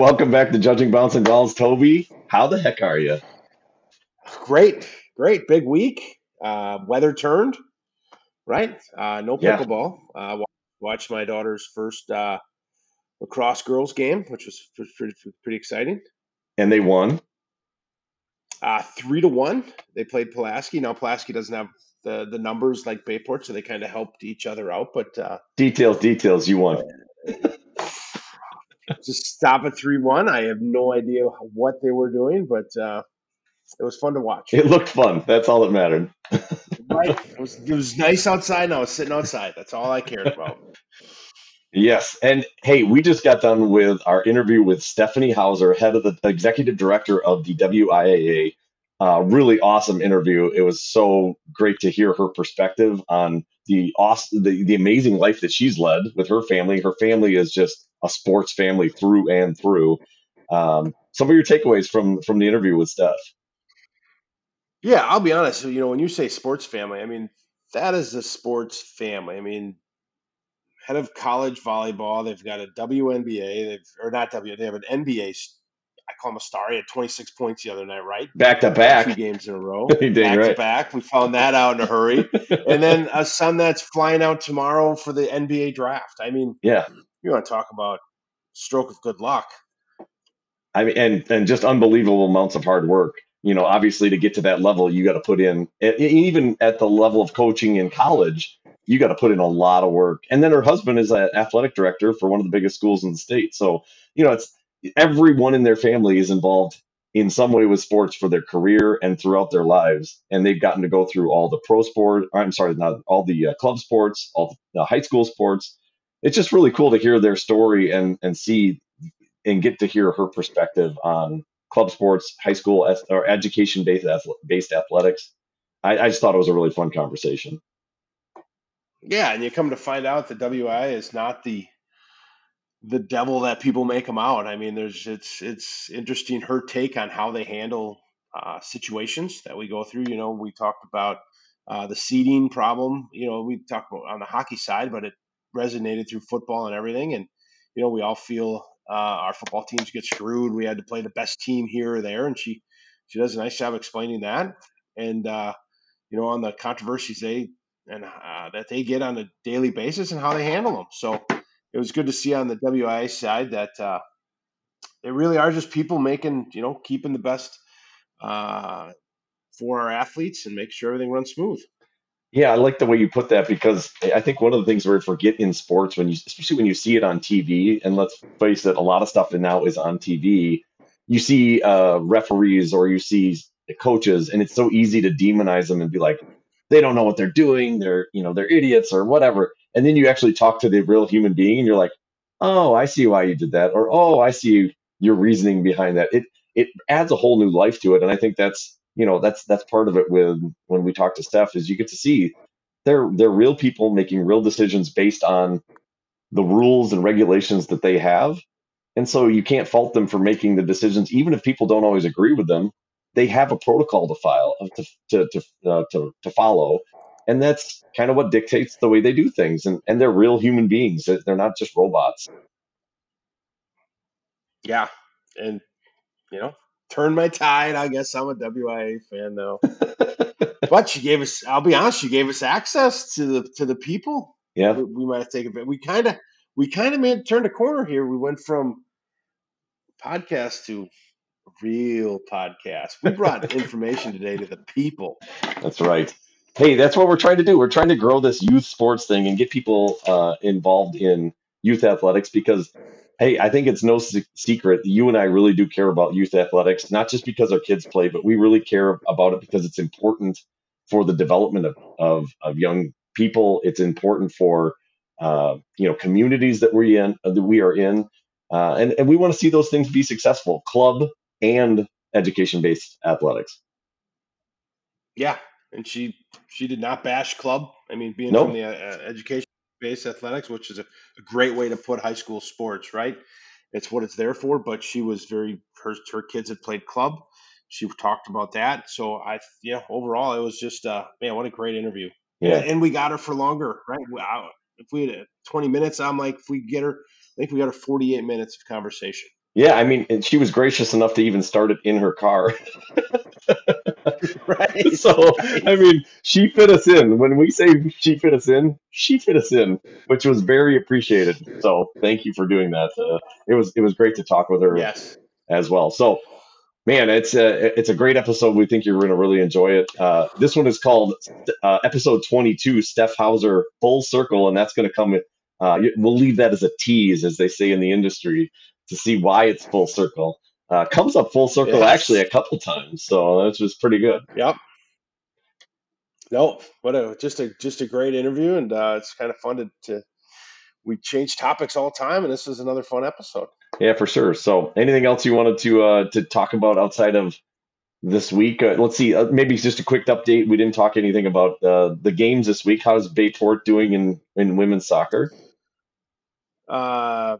welcome back to Judging Bouncing Balls, Toby. How the heck are you? Great, great, big week. Uh, weather turned, right? Uh, no Yeah, pickleball. Uh, watched my daughter's first uh, lacrosse girls game, which was was pretty, pretty exciting. and they won. Uh, three to one. They played Pulaski. Now Pulaski doesn't have the the numbers like Bayport, so they kind of helped each other out. But uh, Details, details. You won. Just stop at three one. I have no idea what they were doing, but uh, it was fun to watch. It looked fun. That's all that mattered. Right? It was it was nice outside, and I was sitting outside. That's all I cared about. Yes. And hey, we just got done with our interview with Stephanie Hauser, head of the executive director of the WIAA. Uh, really awesome interview. It was so great to hear her perspective on the awesome, the, the amazing life that she's led with her family. Her family is just a sports family through and through. Um, some of your takeaways from from the interview with Steph. Yeah, I'll be honest. You know, when you say sports family, I mean that is a sports family. I mean, head of college volleyball, they've got a WNBA, they've or not W, they have an NBA. I call him a star. He had 26 points the other night, right? Back to back, Two games in a row, back to back. We found that out in a hurry, and then a son that's flying out tomorrow for the NBA draft. I mean, Yeah. You want to talk about stroke of good luck? I mean, and and just unbelievable amounts of hard work. You know, obviously to get to that level, you got to put in, even at the level of coaching in college, you got to put in a lot of work. And then her husband is an athletic director for one of the biggest schools in the state. So, you know, it's everyone in their family is involved in some way with sports for their career and throughout their lives. And they've gotten to go through all the pro sport, I'm sorry, not all the uh, club sports, all the high school sports. It's just really cool to hear their story and and see and get to hear her perspective on club sports, high school or education based based athletics. I, I just thought it was a really fun conversation. Yeah, and you come to find out that WI is not the the devil that people make them out. I mean, there's it's it's interesting her take on how they handle uh, situations that we go through. You know, we talked about uh, the seeding problem. You know, we talked about on the hockey side, but it resonated through football and everything. And you know, we all feel uh, our football teams get screwed. We had to play the best team here or there, and she she does a nice job explaining that. And uh, you know, on the controversies they and uh, that they get on a daily basis and how they handle them. So it was good to see on the WIAA side that uh, they really are just people making, you know, keeping the best uh, for our athletes and make sure everything runs smooth. Yeah, I like the way you put that because I think one of the things we forget in sports when you, especially when you see it on TV, and let's face it, a lot of stuff now is on TV. You see uh, referees or you see coaches, and it's so easy to demonize them and be like, they don't know what they're doing. They're you know they're idiots or whatever. And then you actually talk to the real human being, and you're like, oh, I see why you did that, or oh, I see your reasoning behind that. It it adds a whole new life to it, and I think that's you know that's that's part of it with when we talk to Steph is you get to see they're they're real people making real decisions based on the rules and regulations that they have. And so you can't fault them for making the decisions even if people don't always agree with them they have a protocol to file to to to, uh, to, to follow. And that's kind of what dictates the way they do things. And and they're real human beings. They're not just robots. Yeah, and you know, turn my tide. I guess I'm a WIAA fan now. but she gave us. I'll be honest. She gave us access to the to the people. yeah We, we might have taken. We kind of we kind of made turned a corner here. We went from podcast to real podcast. We brought information today to the people. That's right. Hey, that's what we're trying to do. We're trying to grow this youth sports thing and get people uh, involved in youth athletics because, hey, I think it's no se- secret that you and I really do care about youth athletics, not just because our kids play, but we really care about it because it's important for the development of, of, of young people. It's important for uh, you know communities that we in that we are in, uh, and and we want to see those things be successful, club and education based athletics. Yeah, and she she did not bash club. I mean, being No, from the uh, education based athletics, which is a, a great way to put high school sports, right? It's what it's there for. But she was very her her kids had played club. She talked about that. So I yeah, overall it was just uh man, what a great interview. Yeah, and we got her for longer, right? I- If we had uh, 20 minutes, I'm like, if we get her, I think we got her 48 minutes of conversation. Yeah, I mean, and she was gracious enough to even start it in her car. right, So, right. I mean, she fit us in. When we say she fit us in, she fit us in, which was very appreciated. So, thank you for doing that. Uh, it was it was great to talk with her Yes. as well. So, man, it's a it's a great episode. We think you're going to really enjoy it. Uh, this one is called uh, episode 22, Steph Hauser Full Circle, and that's going to come. Uh, we'll leave that as a tease, as they say in the industry, to see why it's full circle. Uh, comes up full circle actually a couple times, so that's was pretty good. Yep. No, what a just a just a great interview, and uh, it's kind of fun to, to we change topics all the time, and this is another fun episode. Yeah, for sure. So, anything else you wanted to uh, to talk about outside of this week? Uh, let's see. Uh, maybe just a quick update. We didn't talk anything about uh, the games this week. How's Bayport doing in in women's soccer? Uh,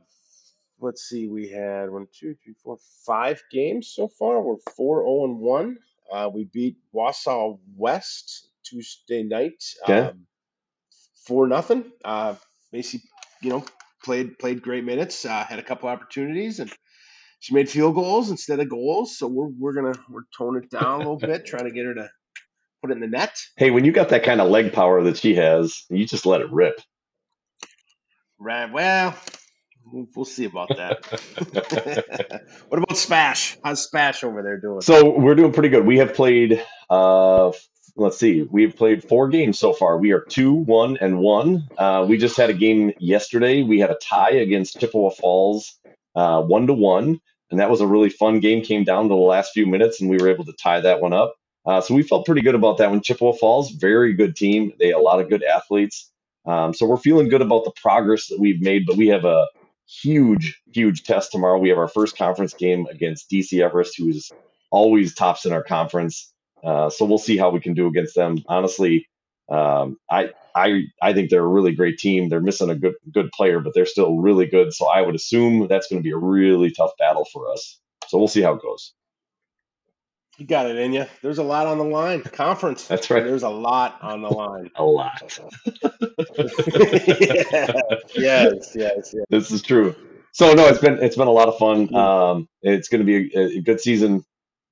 let's see, we had one, two, three, four, five games so far. We're four zero and one. Uh, we beat Wausau West Tuesday night, Okay. um, four nothing. Uh, Macy, you know, played played great minutes. Uh, had a couple opportunities, and she made field goals instead of goals. So we're we're gonna we're tone it down a little bit, trying to get her to put it in the net. Hey, when you got that kind of leg power that she has, you just let it rip. Right. Well, we'll, we'll see about that. what about Spash? How's Spash over there doing? So we're doing pretty good. We have played. Uh, let's see. We've played four games so far. We are two, one, and one. Uh, we just had a game yesterday. We had a tie against Chippewa Falls, uh, one to one, and that was a really fun game. Came down to the last few minutes, and we were able to tie that one up. Uh, so we felt pretty good about that one. Chippewa Falls, very good team. They a lot of good athletes. Um, so we're feeling good about the progress that we've made. But we have a huge, huge test tomorrow. We have our first conference game against DC Everest, who is always tops in our conference. Uh, so we'll see how we can do against them. Honestly, um, I I I think they're a really great team. They're missing a good good player, but they're still really good. So I would assume that's going to be a really tough battle for us. So we'll see how it goes. You got it in you. There's a lot on the line. Conference. That's right. There's a lot on the line. A lot. Yes. Yes. Yes. This is true. So no, it's been it's been a lot of fun. Um, it's going to be a, a good season.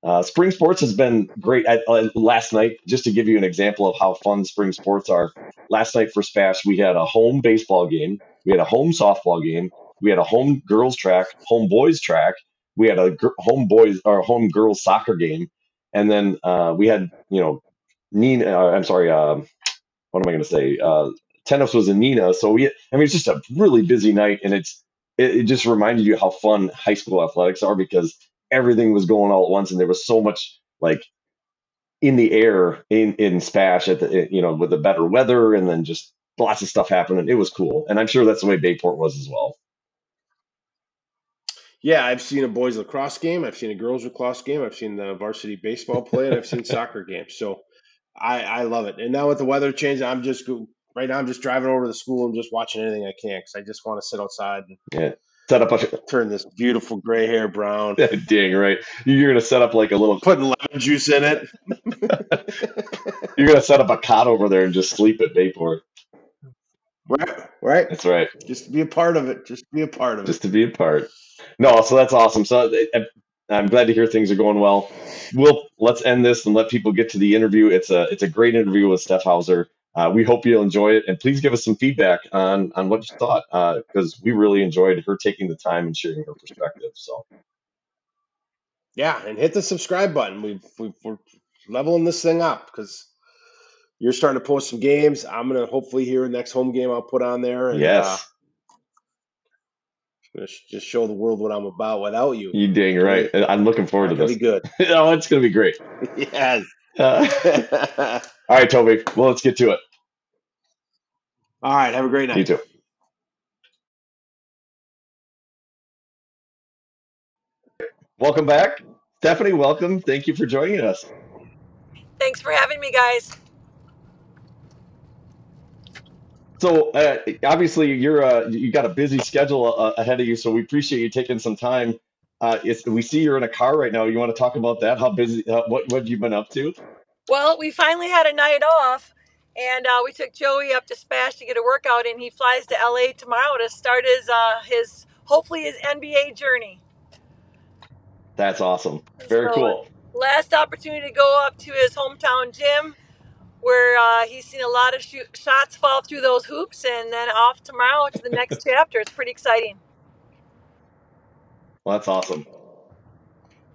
Uh, spring sports has been great. I, uh, last night, just to give you an example of how fun spring sports are, last night for Spash, we had a home baseball game, we had a home softball game, we had a home girls track, home boys track, we had a gr- home boys or home girls soccer game, and then uh, we had you know, Neenah. Uh, I'm sorry. Um, what am I going to say? Tennis was in Neenah, so we. I mean, it's just a really busy night, and it's it, it just reminded you how fun high school athletics are because everything was going all at once, and there was so much like in the air in in Spash at the eh, you know with the better weather, and then just lots of stuff happening. It was cool, and I'm sure that's the way Bayport was as well. Yeah, I've seen a boys lacrosse game. I've seen a girls lacrosse game. I've seen the varsity baseball play, and I've seen soccer games. So I, I love it. And now with the weather change, I'm just right now. I'm just driving over to the school and just watching anything I can because I just want to sit outside and Yeah, set up a turn this beautiful gray hair brown. dang right. You're gonna set up like a little. Putting lemon juice in it. You're gonna set up a cot over there and just sleep at Bayport. Right, right. That's right. Just to be a part of it. Just to be a part of just it. Just to be a part. No, so that's awesome. So I- I'm glad to hear things are going well. We'll let's end this and let people get to the interview. It's a it's a great interview with Steph Hauser. Uh, we hope you'll enjoy it, and please give us some feedback on on what you thought because we really enjoyed her taking the time and sharing her perspective. So Yeah, and hit the subscribe button. We've, we've we're leveling this thing up because you're starting to post some games. I'm gonna hopefully hear the next home game I'll put on there and uh, yes, gonna just show the world what I'm about without you. you dang right. I'm looking forward to this. be good. oh, it's gonna be great. yes. Uh, all right, Toby. Well, let's get to it. All right. Have a great night. You too. Welcome back, Stephanie. Welcome. Thank you for joining us. Thanks for having me, guys. So uh, obviously you're uh, you got a busy schedule uh, ahead of you, so we appreciate you taking some time. Uh, it's, we see you're in a car right now. You want to talk about that? How busy? Uh, what what have you been up to? Well, we finally had a night off, and uh, we took Joey up to Spash to get a workout, and he flies to LA tomorrow to start his uh, his hopefully his NBA journey. That's awesome. Very So cool. last opportunity to go up to his hometown gym where uh, he's seen a lot of shoot, shots fall through those hoops, and then off tomorrow to the next chapter. It's pretty exciting. Well, that's awesome.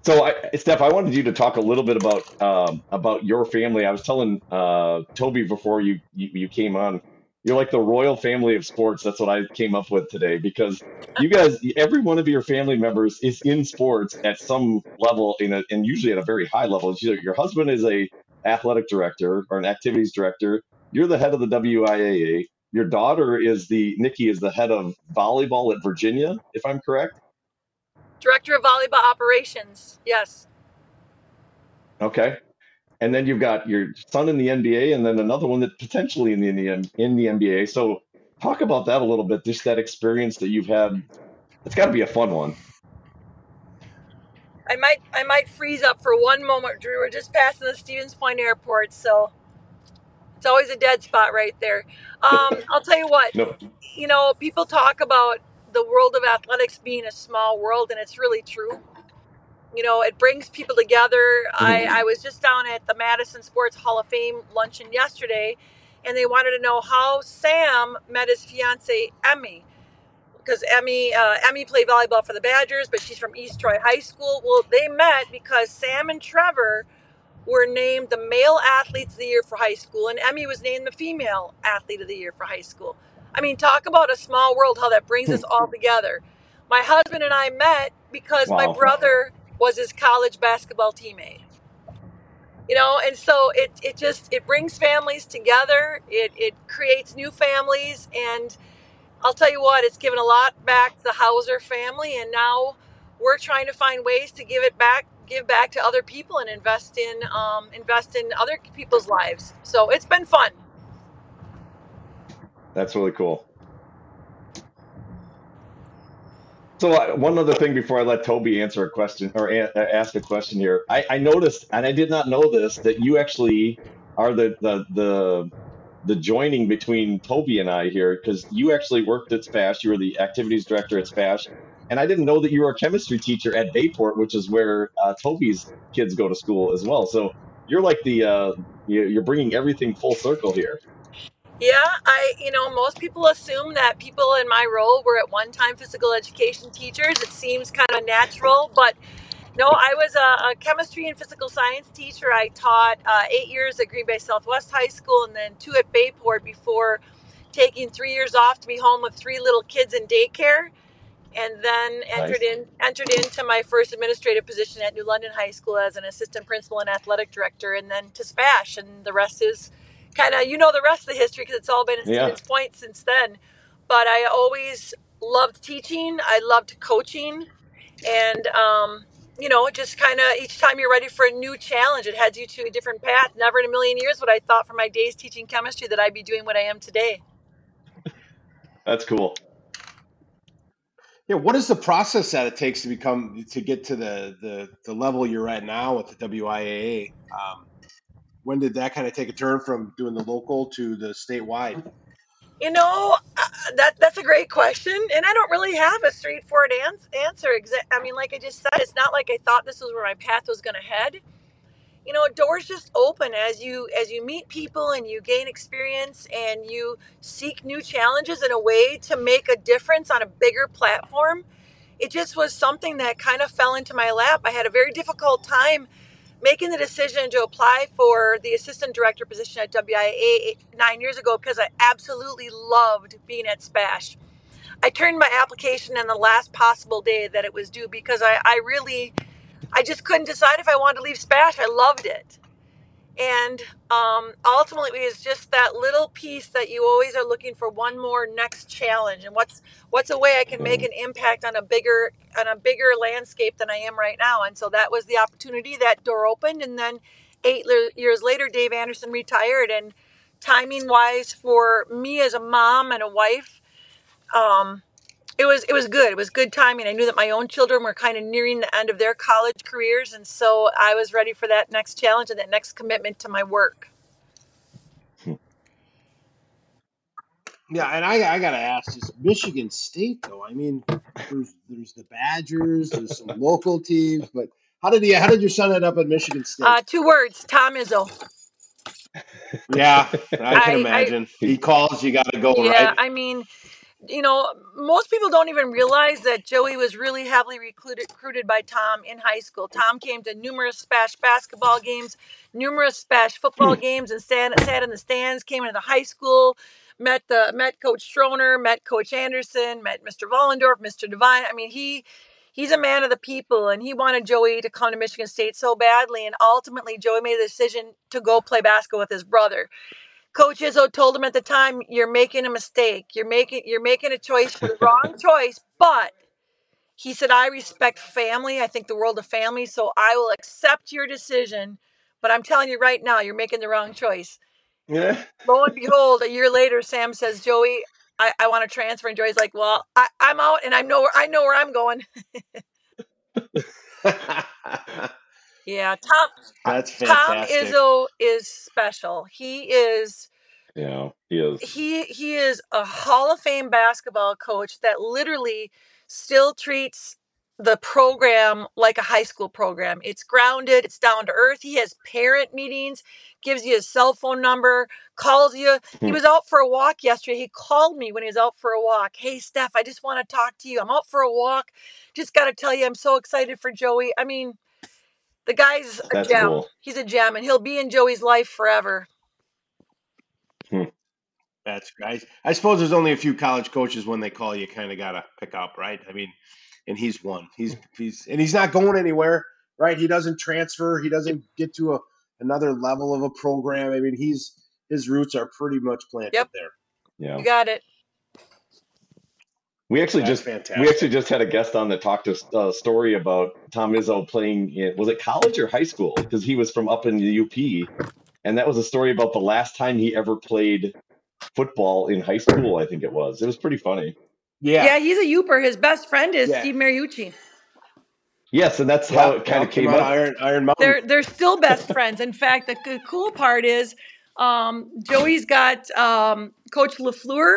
So, I, Steph, I wanted you to talk a little bit about um, about your family. I was telling uh, Toby before you, you you came on. You're like the royal family of sports. That's what I came up with today because you guys, every one of your family members is in sports at some level, in a, and usually at a very high level. Either your husband is a athletic director or an activities director. You're the head of the WIAA. Your daughter is the Nikki is the head of volleyball at Virginia, if I'm correct. Director of Volleyball Operations. Yes. Okay. And then you've got your son in the NBA, and then another one that potentially in the in the, in the NBA. So talk about that a little bit. Just that experience that you've had. It's got to be a fun one. I might I might freeze up for one moment, Drew. We're just passing the Stevens Point Airport, so it's always a dead spot right there. Um, I'll tell you what, No, you know, people talk about the world of athletics being a small world, and it's really true. You know, it brings people together. I, I was just down at the Madison Sports Hall of Fame luncheon yesterday, and they wanted to know how Sam met his fiance Emmy because Emmy uh, Emmy played volleyball for the Badgers, but she's from East Troy High School. Well, they met because Sam and Trevor were named the male athletes of the year for high school, and Emmy was named the female athlete of the year for high school. I mean, talk about a small world, how that brings us all together. My husband and I met because my wow. brother was his college basketball teammate. You know, and so it, it just it brings families together. It it creates new families and I'll tell you what, it's given a lot back to the Hauser family, and now we're trying to find ways to give it back, give back to other people, and invest in um, invest in other people's lives. So it's been fun. That's really cool. So uh, one other thing before I let Toby answer a question or a- ask a question here, I, I noticed, and I did not know this, that you actually are the the the, the joining between Toby and I here because you actually worked at Spash. You were the activities director at Spash, and I didn't know that you were a chemistry teacher at Bayport, which is where uh, Toby's kids go to school as well. So you're like the uh, you- you're bringing everything full circle here. Yeah, I you know most people assume that people in my role were at one time physical education teachers. It seems kind of natural, but no, I was a, a chemistry and physical science teacher. I taught uh, eight years at Green Bay Southwest High School and then two at Bayport before taking three years off to be home with three little kids in daycare and then entered Nice. in entered into my first administrative position at New London High School as an assistant principal and athletic director, and then to Spash, and the rest is kind of you know the rest of the history because it's all been at Yeah. Stevens Point since then. But I always loved teaching. I loved coaching, and um, you know, just kind of each time you're ready for a new challenge, it heads you to a different path. Never in a million years would I thought for my days teaching chemistry that I'd be doing what I am today. That's cool. Yeah, what is the process that it takes to become to get to the the, the level you're at now with the WIAA? Um, when did that kind of take a turn from doing the local to the statewide? You know, uh, that that's a great question, and I don't really have a straightforward ans- answer. I mean, like I just said, it's not like I thought this was where my path was going to head. You know, doors just open as you as you meet people and you gain experience and you seek new challenges in a way to make a difference on a bigger platform. It just was something that kind of fell into my lap. I had a very difficult time making the decision to apply for the assistant director position at WIAA nine years ago because I absolutely loved being at Spash. I turned my application in the last possible day that it was due because I, I really, I just couldn't decide if I wanted to leave Spash. I loved it. And um, ultimately, it's just that little piece that you always are looking for one more next challenge, and what's what's a way I can make an impact on a bigger on a bigger landscape than I am right now. And so that was the opportunity. That door opened, and then eight le- years later, Dave Anderson retired. And timing wise, for me as a mom and a wife, um, it was it was good. It was good timing. I knew that my own children were kind of nearing the end of their college careers, and so I was ready for that next challenge and that next commitment to my work. Yeah, and I, I gotta ask, is Michigan State though? I mean, there's there's the Badgers, there's some local teams, but how did you how did your son end up at Michigan State? Uh, two words: Tom Izzo. Yeah, I can I, I imagine. He calls, you got to go, yeah. right? I mean, you know, most people don't even realize that Joey was really heavily recruited, recruited by Tom in high school. Tom came to numerous Spash basketball games, numerous Spash football hmm. games, and sat, sat in the stands. Came into the high school, met the met Coach Stroner, met Coach Anderson, met Mr. Vollendorf, Mr. Devine. I mean, he he's a man of the people, and he wanted Joey to come to Michigan State so badly. And ultimately, Joey made the decision to go play basketball with his brother. Coach Izzo told him at the time, "You're making a mistake. You're making you're making a choice for the wrong choice." But he said, "I respect family. I think the world of family, so I will accept your decision. But I'm telling you right now, you're making the wrong choice." Yeah. Lo and behold, a year later, Sam says, "Joey, I, I want to transfer," and Joey's like, "Well, I, I'm out, and I know where I know where I'm going." Yeah, Tom That's Tom fantastic. Izzo is special. He is Yeah, he is. he he is a Hall of Fame basketball coach that literally still treats the program like a high school program. It's grounded, it's down to earth. He has parent meetings, gives you his cell phone number, calls you. He Hmm. was out for a walk yesterday. He called me when he was out for a walk. Hey, Steph, I just want to talk to you. I'm out for a walk. Just got to tell you, I'm so excited for Joey. I mean, the guy's a That's gem. cool. He's a gem, and he'll be in Joey's life forever. Hmm. That's great. I suppose there's only a few college coaches when they call you kind of got to pick up, right? I mean, and he's one. He's he's and he's not going anywhere, right? He doesn't transfer. He doesn't get to a another level of a program. I mean, he's his roots are pretty much planted Yep. there. Yeah. You got it. We actually That's just we actually just had a guest on that talked us a story about Tom Izzo playing in was it college or high school because he was from up in the UP, and that was a story about the last time he ever played football in high school. I think it was. It was pretty funny. Yeah, Yeah. he's a Yooper. His best friend is Yeah. Steve Mariucci. Yes, and that's how Yeah, it kind of came out up. Iron Iron Mountain. They're they're still best friends. In fact, the c- cool part is um, Joey's got um, Coach Lafleur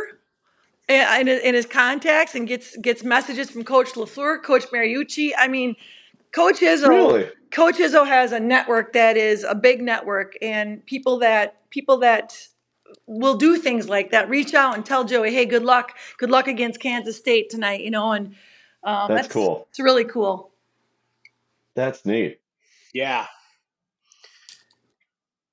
in, in his contacts and gets gets messages from Coach Lafleur, Coach Mariucci. I mean, Coach Izzo. Really? Coach Izzo has a network that is a big network, and people that people that will do things like that reach out and tell Joey, "Hey, good luck, good luck against Kansas State tonight," you know, and um, That's cool. It's really cool. That's neat. Yeah.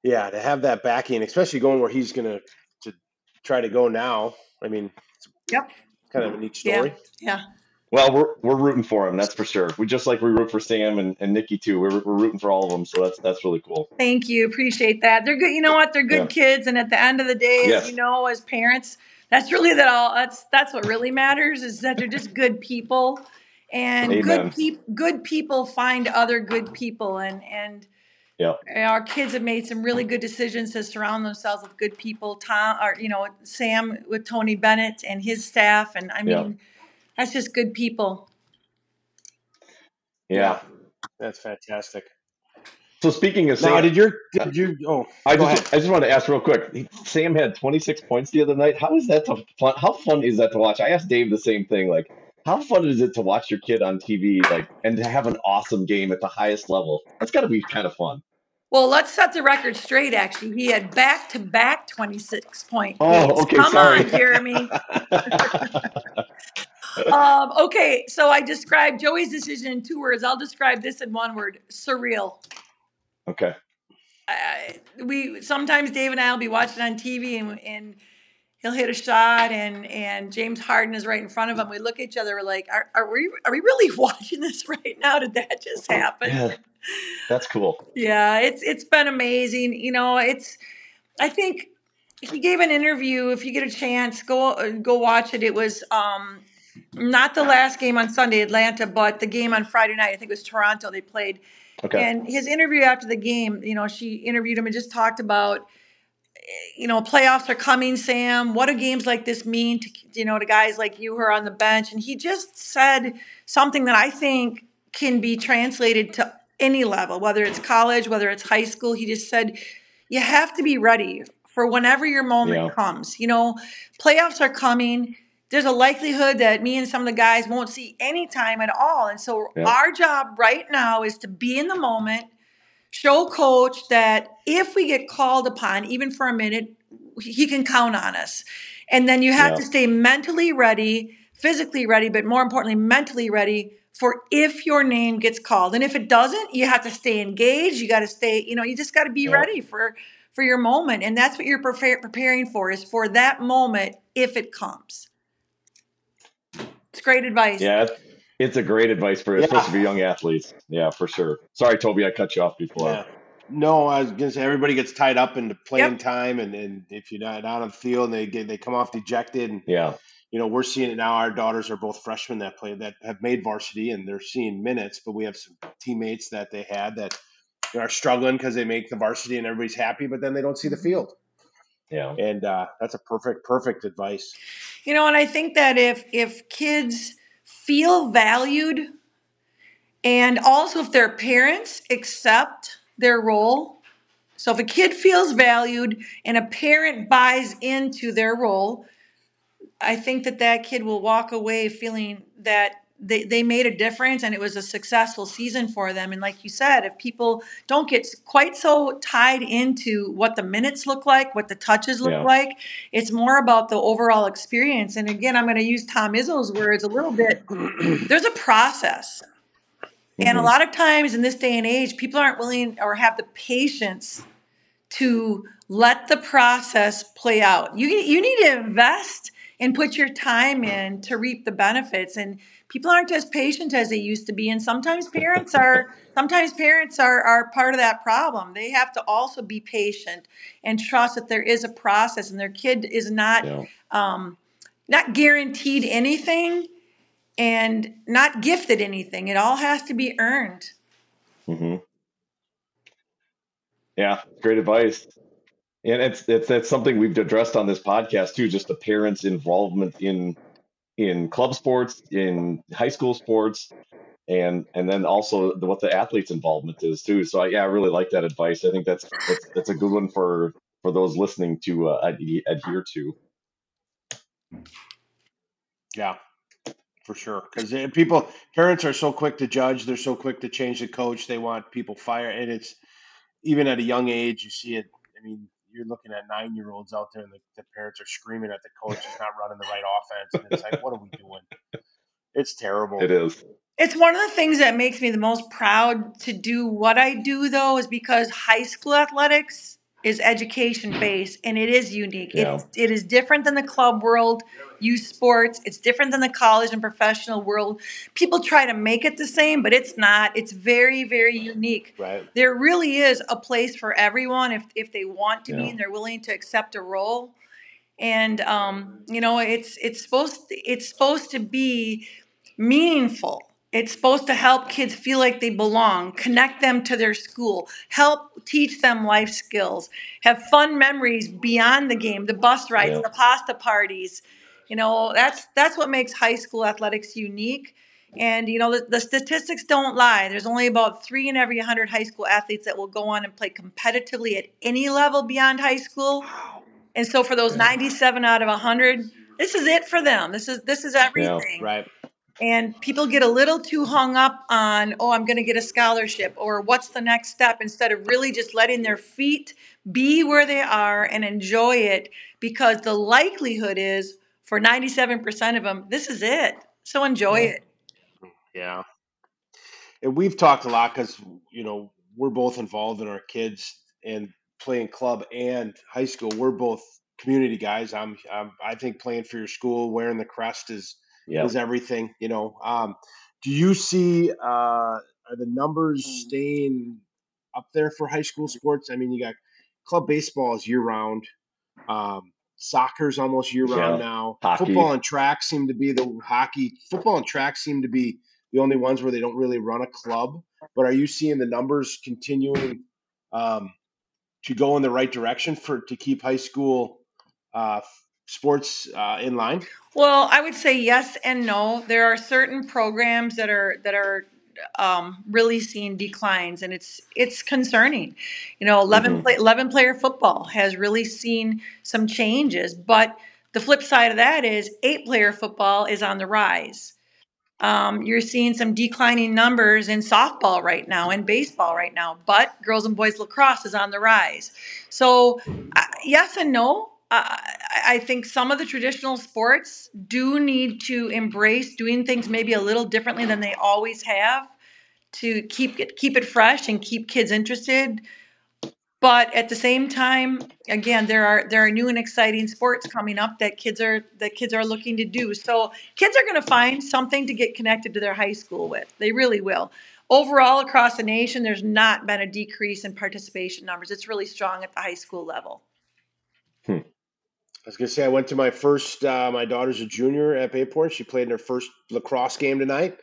Yeah, to have that backing, especially going where he's gonna to try to go now. I mean, it's Yep. kind of a neat story. Yeah. Well, we're we're rooting for him. That's for sure. We just like we root for Sam and, and Nikki too. We're we're rooting for all of them. So that's that's really cool. Thank you. Appreciate that. They're good. You know what? They're good kids. And at the end of the day, Yes. as you know, as parents, that's really that all. That's that's what really matters is that they're just good people, and Amen. good people. Good people find other good people, and and Yep. our kids have made some really good decisions to surround themselves with good people. Tom, or you know, Sam with Tony Bennett and his staff, and I mean, Yeah. that's just good people. Yeah. That's fantastic. So speaking of Now, Sam, did your did you? Oh, I just ahead. I just wanted to ask real quick. Sam had 26 points the other night. How is that to? How fun is that to watch? I asked Dave the same thing. Like, how fun is it to watch your kid on TV, like, and to have an awesome game at the highest level? That's got to be kind of fun. Well, let's set the record straight. Actually, he had back to back twenty six point. Oh, games. okay, Come sorry. on, Jeremy. um, okay, so I described Joey's decision in two words. I'll describe this in one word: surreal. okay. I, we sometimes Dave and I will be watching on TV and, and he'll hit a shot and and James Harden is right in front of him. We look at each other, we're like, are, are we are we really watching this right now? Did that just happen? Yeah, that's cool. Yeah, it's it's been amazing. You know, it's I think he gave an interview. If you get a chance, go go watch it. It was um not the last game on Sunday, Atlanta, but the game on Friday night. I think it was Toronto. They played, Okay. and his interview after the game. You know, she interviewed him and just talked about. You know, playoffs are coming, Sam. What do games like this mean to you know to guys like you who are on the bench? And he just said something that I think can be translated to any level, whether it's college, whether it's high school. He just said, you have to be ready for whenever your moment Yeah. comes. You know, playoffs are coming. There's a likelihood that me and some of the guys won't see any time at all. And so Yeah. our job right now is to be in the moment, show coach that if we get called upon, even for a minute, he can count on us. And then you have Yeah. to stay mentally ready, physically ready, but more importantly, mentally ready for if your name gets called. And if it doesn't, you have to stay engaged. You got to stay, you know, you just got to be Yeah. ready for for your moment. And that's what you're prepar- preparing for is for that moment if it comes. It's great advice. Yeah, it's, it's a great advice for Yeah. especially for young athletes. Yeah, for sure. Sorry, Toby, I cut you off before. Yeah. No, I was gonna say everybody gets tied up into playing Yep. time, and, and if you're not out on the field, and they get they come off dejected, and Yeah, you know we're seeing it now. Our daughters are both freshmen that play that have made varsity, and they're seeing minutes. But we have some teammates that they had that are struggling because they make the varsity, and everybody's happy, but then they don't see the field, yeah, and uh, that's a perfect perfect advice. You know, and I think that if if kids feel valued and also if their parents accept their role, so if a kid feels valued and a parent buys into their role, I think that that kid will walk away feeling that they, they made a difference and it was a successful season for them. And like you said, if people don't get quite so tied into what the minutes look like, what the touches look Yeah. like, it's more about the overall experience. And again, I'm going to use Tom Izzo's words a little bit. There's a process. And a Mhm. lot of times in this day and age, people aren't willing or have the patience to let the process play out. You you need to invest and put your time in to reap the benefits and people aren't as patient as they used to be and sometimes parents are sometimes parents are are part of that problem. They have to also be patient and trust that there is a process and their kid is not yeah, um, not guaranteed anything and not gifted anything. It all has to be earned. mm-hmm. yeah. Great advice. And it's it's that's something we've addressed on this podcast too. Just the parents' involvement in in club sports, in high school sports, and and then also the, what the athletes' involvement is too. So I, yeah, I really like that advice. I think that's that's, that's a good one for for those listening to uh, ad- adhere to. Yeah, for sure. Because people, parents are so quick to judge. They're so quick to change the coach. They want people fired, and it's even at a young age. You see it. I mean, you're looking at nine year olds out there, and the, the parents are screaming at the coach he's not running the right offense, and it's like, what are we doing? It's terrible. It is. It's one of the things that makes me the most proud to do what I do, though, is because high school athletics is education based and it is unique. Yeah. It's, it is different than the club world, youth sports. It's different than the college and professional world. People try to make it the same, but it's not. It's very, very unique. Right. There really is a place for everyone if, if they want to be and they're willing to accept a role. And um, you know, it's it's supposed to, it's supposed to be meaningful. It's supposed to help kids feel like they belong, connect them to their school, help teach them life skills, have fun memories beyond the game, the bus rides, Yeah. the pasta parties. You know, that's that's what makes high school athletics unique. And you know, the, the statistics don't lie. There's only about three in every 100 high school athletes that will go on and play competitively at any level beyond high school. And so for those 97 out of 100, this is it for them. This is this is everything. Right. And people get a little too hung up on, oh, I'm going to get a scholarship or what's the next step instead of really just letting their feet be where they are and enjoy it because the likelihood is for 97% of them, this is it. So enjoy Yeah. it. Yeah. And we've talked a lot because, you know, we're both involved in our kids and playing club and high school. We're both community guys. I'm, I'm I think playing for your school, wearing the crest is Yeah. is everything, you know. Um, do you see uh, are the numbers staying up there for high school sports? I mean, you got club baseball is year round. Um, soccer's almost year round Yeah. now. Hockey. Football and track seem to be the hockey. Football and track seem to be the only ones where they don't really run a club. But are you seeing the numbers continuing um, to go in the right direction for to keep high school uh, sports uh, in line? Well, I would say yes and no. There are certain programs that are that are um, really seeing declines, and it's it's concerning. You know, 11 hmm play, 11 player football has really seen some changes, but the flip side of that is eight player football is on the rise. Um, you're seeing some declining numbers in softball right now and baseball right now, but girls and boys lacrosse is on the rise. So, uh, yes and no. Uh, I think some of the traditional sports do need to embrace doing things maybe a little differently than they always have to keep it keep it fresh and keep kids interested. But at the same time, again, there are there are new and exciting sports coming up that kids are that kids are looking to do. So kids are going to find something to get connected to their high school with. They really will. Overall, across the nation, there's not been a decrease in participation numbers. It's really strong at the high school level. I was gonna say I went to my first. Uh, my daughter's a junior at Bayport. She played in her first lacrosse game tonight.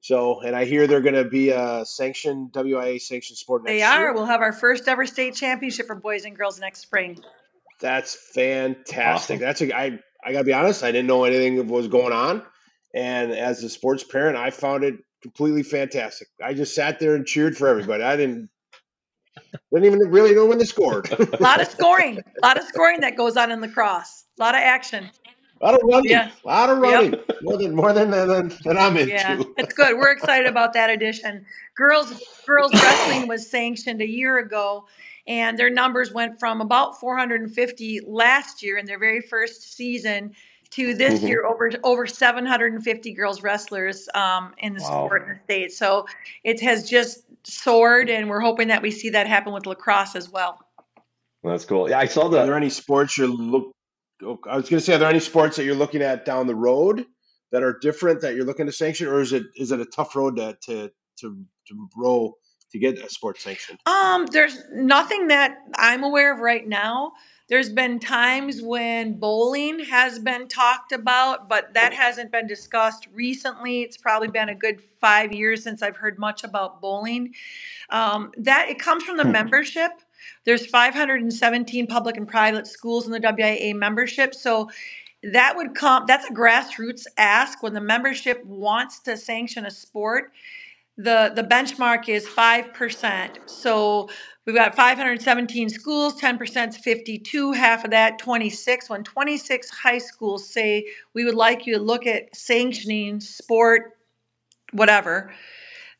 So, and I hear they're going to be a sanctioned WIAA sanctioned sport next They are. year. We'll have our first ever state championship for boys and girls next spring. That's fantastic. Awesome. That's a, I. I gotta be honest. I didn't know anything was going on, and as a sports parent, I found it completely fantastic. I just sat there and cheered for everybody. I didn't didn't even really know when they scored. A lot of scoring, a lot of scoring that goes on in lacrosse. A lot of action. A lot of running. Yeah. A lot of Yep. running. More than more than than, than I'm into. Yeah, it's good. We're excited about that addition. Girls girls wrestling was sanctioned a year ago, and their numbers went from about 450 last year in their very first season to this hmm year over over 750 girls wrestlers um, in the Wow. sport in the state. So it has just soared, and we're hoping that we see that happen with lacrosse as well. That's cool. Yeah, I saw that. Are there any sports you're look? oh, I was going to say, are there any sports that you're looking at down the road that are different that you're looking to sanction, or is it is it a tough road to to to, to row to get a sport sanctioned? Um, there's nothing that I'm aware of right now. There's been times when bowling has been talked about, but that hasn't been discussed recently. It's probably been a good five years since I've heard much about bowling. Um, that it comes from the Hmm. membership. There's 517 public and private schools in the WIAA membership, so that would come. That's a grassroots ask when the membership wants to sanction a sport the the benchmark is 5%. So we've got 517 schools, 10% is 52, half of that 26. When 26 high schools say we would like you to look at sanctioning sport whatever,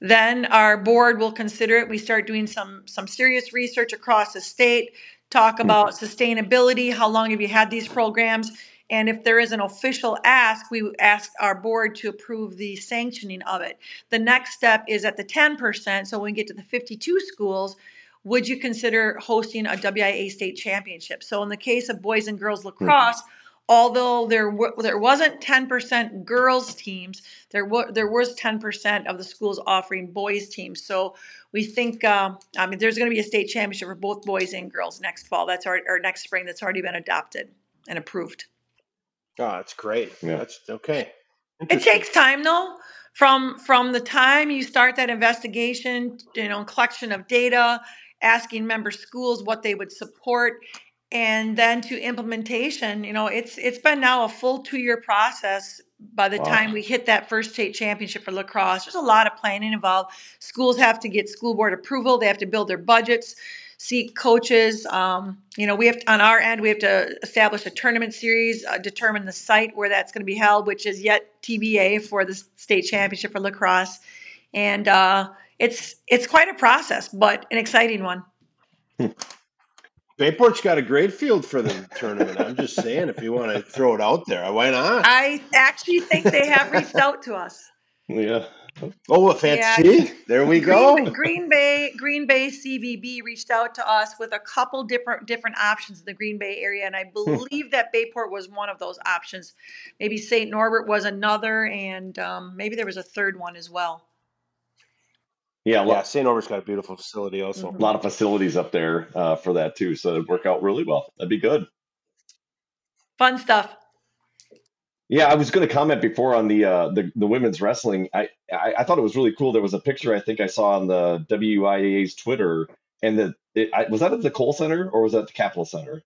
then our board will consider it. We start doing some some serious research across the state, talk about sustainability, how long have you had these programs? And if there is an official ask, we ask our board to approve the sanctioning of it. The next step is at the 10%. So when we get to the 52 schools, would you consider hosting a WIAA state championship? So in the case of boys and girls lacrosse, although there w- there wasn't 10% girls teams, there was there was 10% of the schools offering boys teams. So we think um, I mean there's going to be a state championship for both boys and girls next fall. That's our or next spring. That's already been adopted and approved. Oh, that's great. Yeah. That's okay. It takes time though. From from the time you start that investigation, you know, collection of data, asking member schools what they would support, and then to implementation, you know, it's it's been now a full two year process by the Wow. time we hit that first state championship for lacrosse. There's a lot of planning involved. Schools have to get school board approval, they have to build their budgets, seek coaches. Um, you know, we have to, on our end, we have to establish a tournament series, uh, determine the site where that's going to be held, which is yet TBA for the state championship for lacrosse, and uh, it's it's quite a process, but an exciting one. Bayport's got a great field for the tournament. I'm just saying, if you want to throw it out there, why not? I actually think they have reached out to us. Yeah. Oh, a fancy. Yeah. There we go. Bay- Green Bay Green Bay CVB reached out to us with a couple different different options in the Green Bay area, and I believe that Bayport was one of those options. Maybe St. Norbert was another, and um, maybe there was a third one as well. Yeah, a Yeah, lot, St. Norbert's got a beautiful facility also. Mhm. lot of facilities up there uh, for that too, so it'd work out really well. That'd be good. Fun stuff. Yeah, I was going to comment before on the uh, the the women's wrestling. I, I I thought it was really cool. There was a picture I think I saw on the WIAA's Twitter, and the it, I, was that at the Kohl Center or was that the Capitol Center?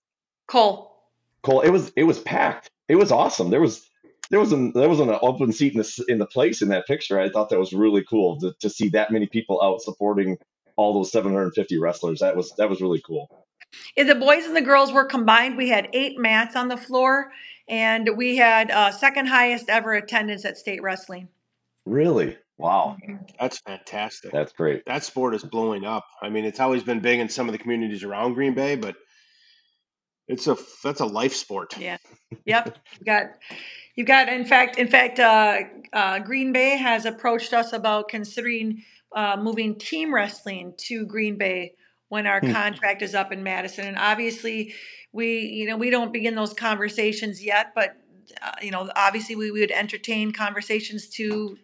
Kohl. Kohl, it was it was packed. It was awesome. There was there was an there was an open seat in the in the place in that picture. I thought that was really cool to, to see that many people out supporting all those 750 wrestlers. That was that was really cool. If the boys and the girls were combined. We had eight mats on the floor, and we had uh, second highest ever attendance at state wrestling. Really? Wow. That's fantastic. That's great. That sport is blowing up. I mean, it's always been big in some of the communities around Green Bay, but it's a that's a life sport. Yeah. Yep. You got you got in fact in fact uh, uh, Green Bay has approached us about considering uh, moving team wrestling to Green Bay when our Hmm. contract is up in Madison. And obviously, we you know we don't begin those conversations yet, but uh, you know obviously we would entertain conversations to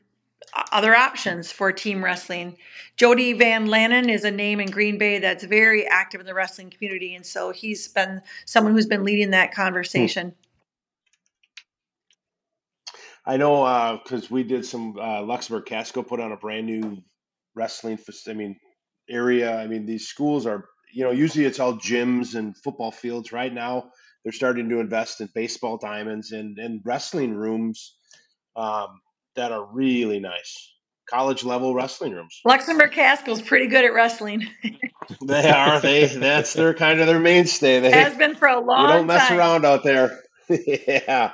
other options for team wrestling. Jody Van Lannen is a name in Green Bay that's very active in the wrestling community, and so he's been someone who's been leading that conversation. I know because we did some uh, Luxemburg Casco put on a brand new wrestling. I mean, area. I mean, these schools are you know usually it's all gyms and football fields. Right now, they're starting to invest in baseball diamonds and and wrestling rooms um, that are really nice, college level wrestling rooms. Luxemburg Casco's pretty good at wrestling. They are. They that's their kind of their mainstay. They Has been for a long. you don't mess time. around out there. yeah,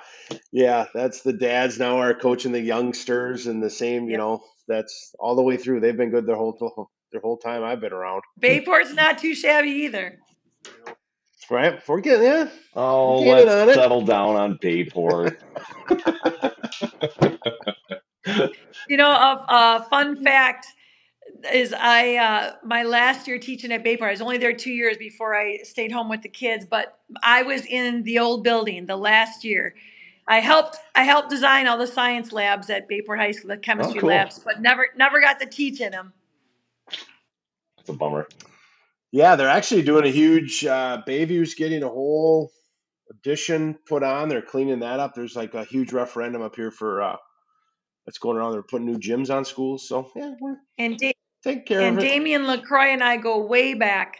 yeah. That's the dads now are coaching the youngsters, and the same. You Yep. know, that's all the way through. They've been good their whole their whole time I've been around. Bayport's not too shabby either. Right? We're yeah. Oh, Get let's on it. settle down on Bayport. You know, a, a fun fact is I uh, my last year teaching at Bayport. I was only there two years before I stayed home with the kids, but I was in the old building the last year. I helped I helped design all the science labs at Bayport High School, the chemistry cool. labs, but never never got to teach in them. It's a bummer. Yeah, they're actually doing a huge. Uh, Bayview's getting a whole addition put on. They're cleaning that up. There's like a huge referendum up here for uh, that's going around. They're putting new gyms on schools. So yeah, we're And da- taking care and of it. Damian LaCroix and I go way back.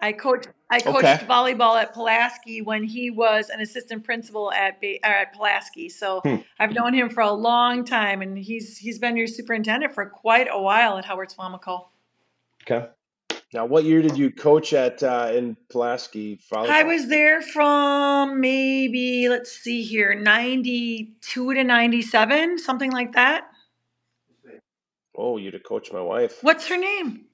I coached I coached Okay. volleyball at Pulaski when he was an assistant principal at Bay, at Pulaski. So Hmm. I've known him for a long time, and he's he's been your superintendent for quite a while at Howard Suamico. Okay. Now, what year did you coach at uh, in Pulaski volleyball? I was there from maybe let's see here, ninety two to ninety seven, something like that. Oh, you'd have coached my wife, What's her name?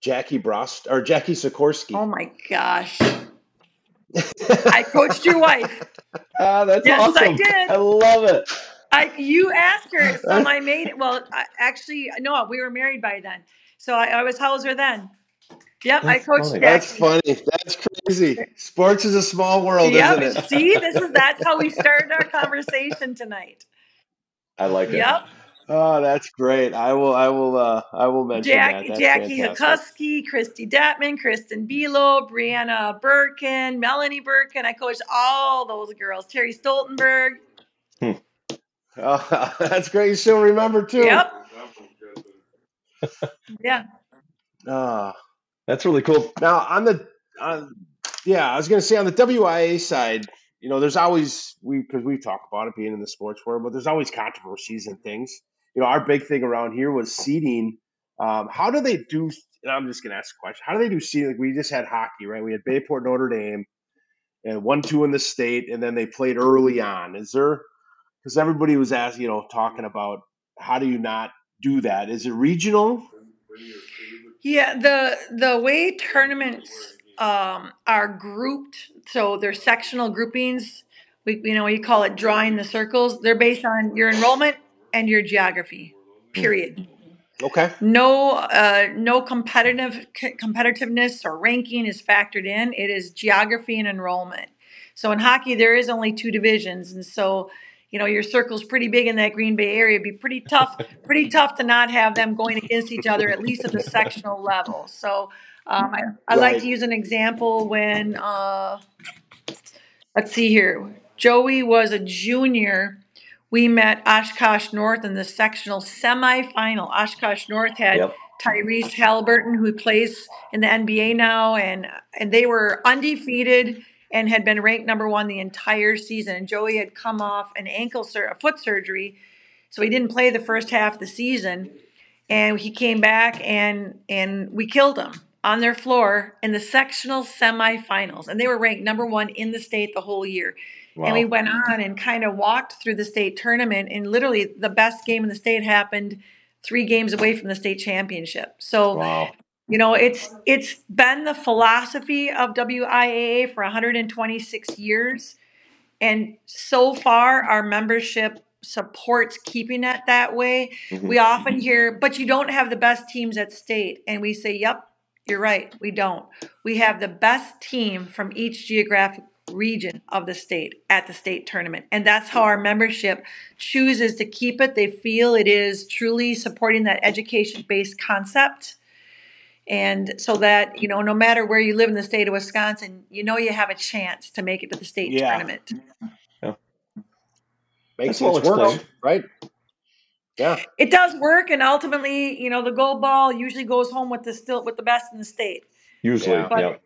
Jackie Brost or Jackie Sikorsky. Oh my gosh, I coached your wife. Ah, that's Yes, I did. I love it. I you asked her, so I made it. Well, I, actually, no, we were married by then, so I, I was Hauser then. Yep, I coached funny. That's funny. That's crazy. Sports is a small world, Yep. isn't it? See, this is that's how we started our conversation tonight. I like it. Yep. Oh, that's great. I will. I will. Uh, I will mention Jack, that. Jackie fantastic. Hukusky, Christy Detman, Kristen Belo, Brianna Birkin, Melanie Birkin. I coached all those girls. Terry Stoltenberg. Hmm. Oh, that's great. You still remember too. Yep. Yeah. Ah. That's really cool. Now on the on, yeah, I was going to say on the WIAA side, you know, there's always we because we talk about it being in the sports world, but there's always controversies and things. You know, our big thing around here was seeding. Um, how do they do? And I'm just going to ask a question. How do they do seeding? Like we just had hockey, right? We had Bayport, Notre Dame, and one two in the state, and then they played early on. Is there? Because everybody was asking, you know, talking about how do you not do that? Is it regional? Yeah, the the way tournaments um, are grouped, so they're sectional groupings. We you know we call it drawing the circles. They're based on your enrollment and your geography. Period. Okay. No uh, no competitive c- competitiveness or ranking is factored in. It is geography and enrollment. So in hockey, there is only two divisions, and so you know your circle's pretty big in that Green Bay area. It'd be pretty tough, pretty tough to not have them going against each other at least at the sectional level. So um, I, I like to use an example when uh, let's see here. Joey was a junior. We met Oshkosh North in the sectional semifinal. Oshkosh North had Yep. Tyrese Halliburton, who plays in the NBA now, and and they were undefeated. And had been ranked number one the entire season. And Joey had come off an ankle sur- a foot surgery, so he didn't play the first half of the season. And he came back and and we killed him on their floor in the sectional semifinals, and they were ranked number one in the state the whole year. Wow. And we went on and kind of walked through the state tournament, and literally the best game in the state happened three games away from the state championship. So, wow. You know, it's it's been the philosophy of WIAA for 126 years, and so far our membership supports keeping it that way. Mm-hmm. We often hear, but you don't have the best teams at state, and we say, "Yep, you're right. We don't. We have the best team from each geographic region of the state at the state tournament. And that's how our membership chooses to keep it. They feel it is truly supporting that education based concept. And so that, you know, no matter where you live in the state of Wisconsin, you know you have a chance to make it to the state yeah. tournament. Yeah. Makes well work, right? Yeah. It does work and ultimately, you know, the gold ball usually goes home with the still with the best in the state. Usually, yeah. But,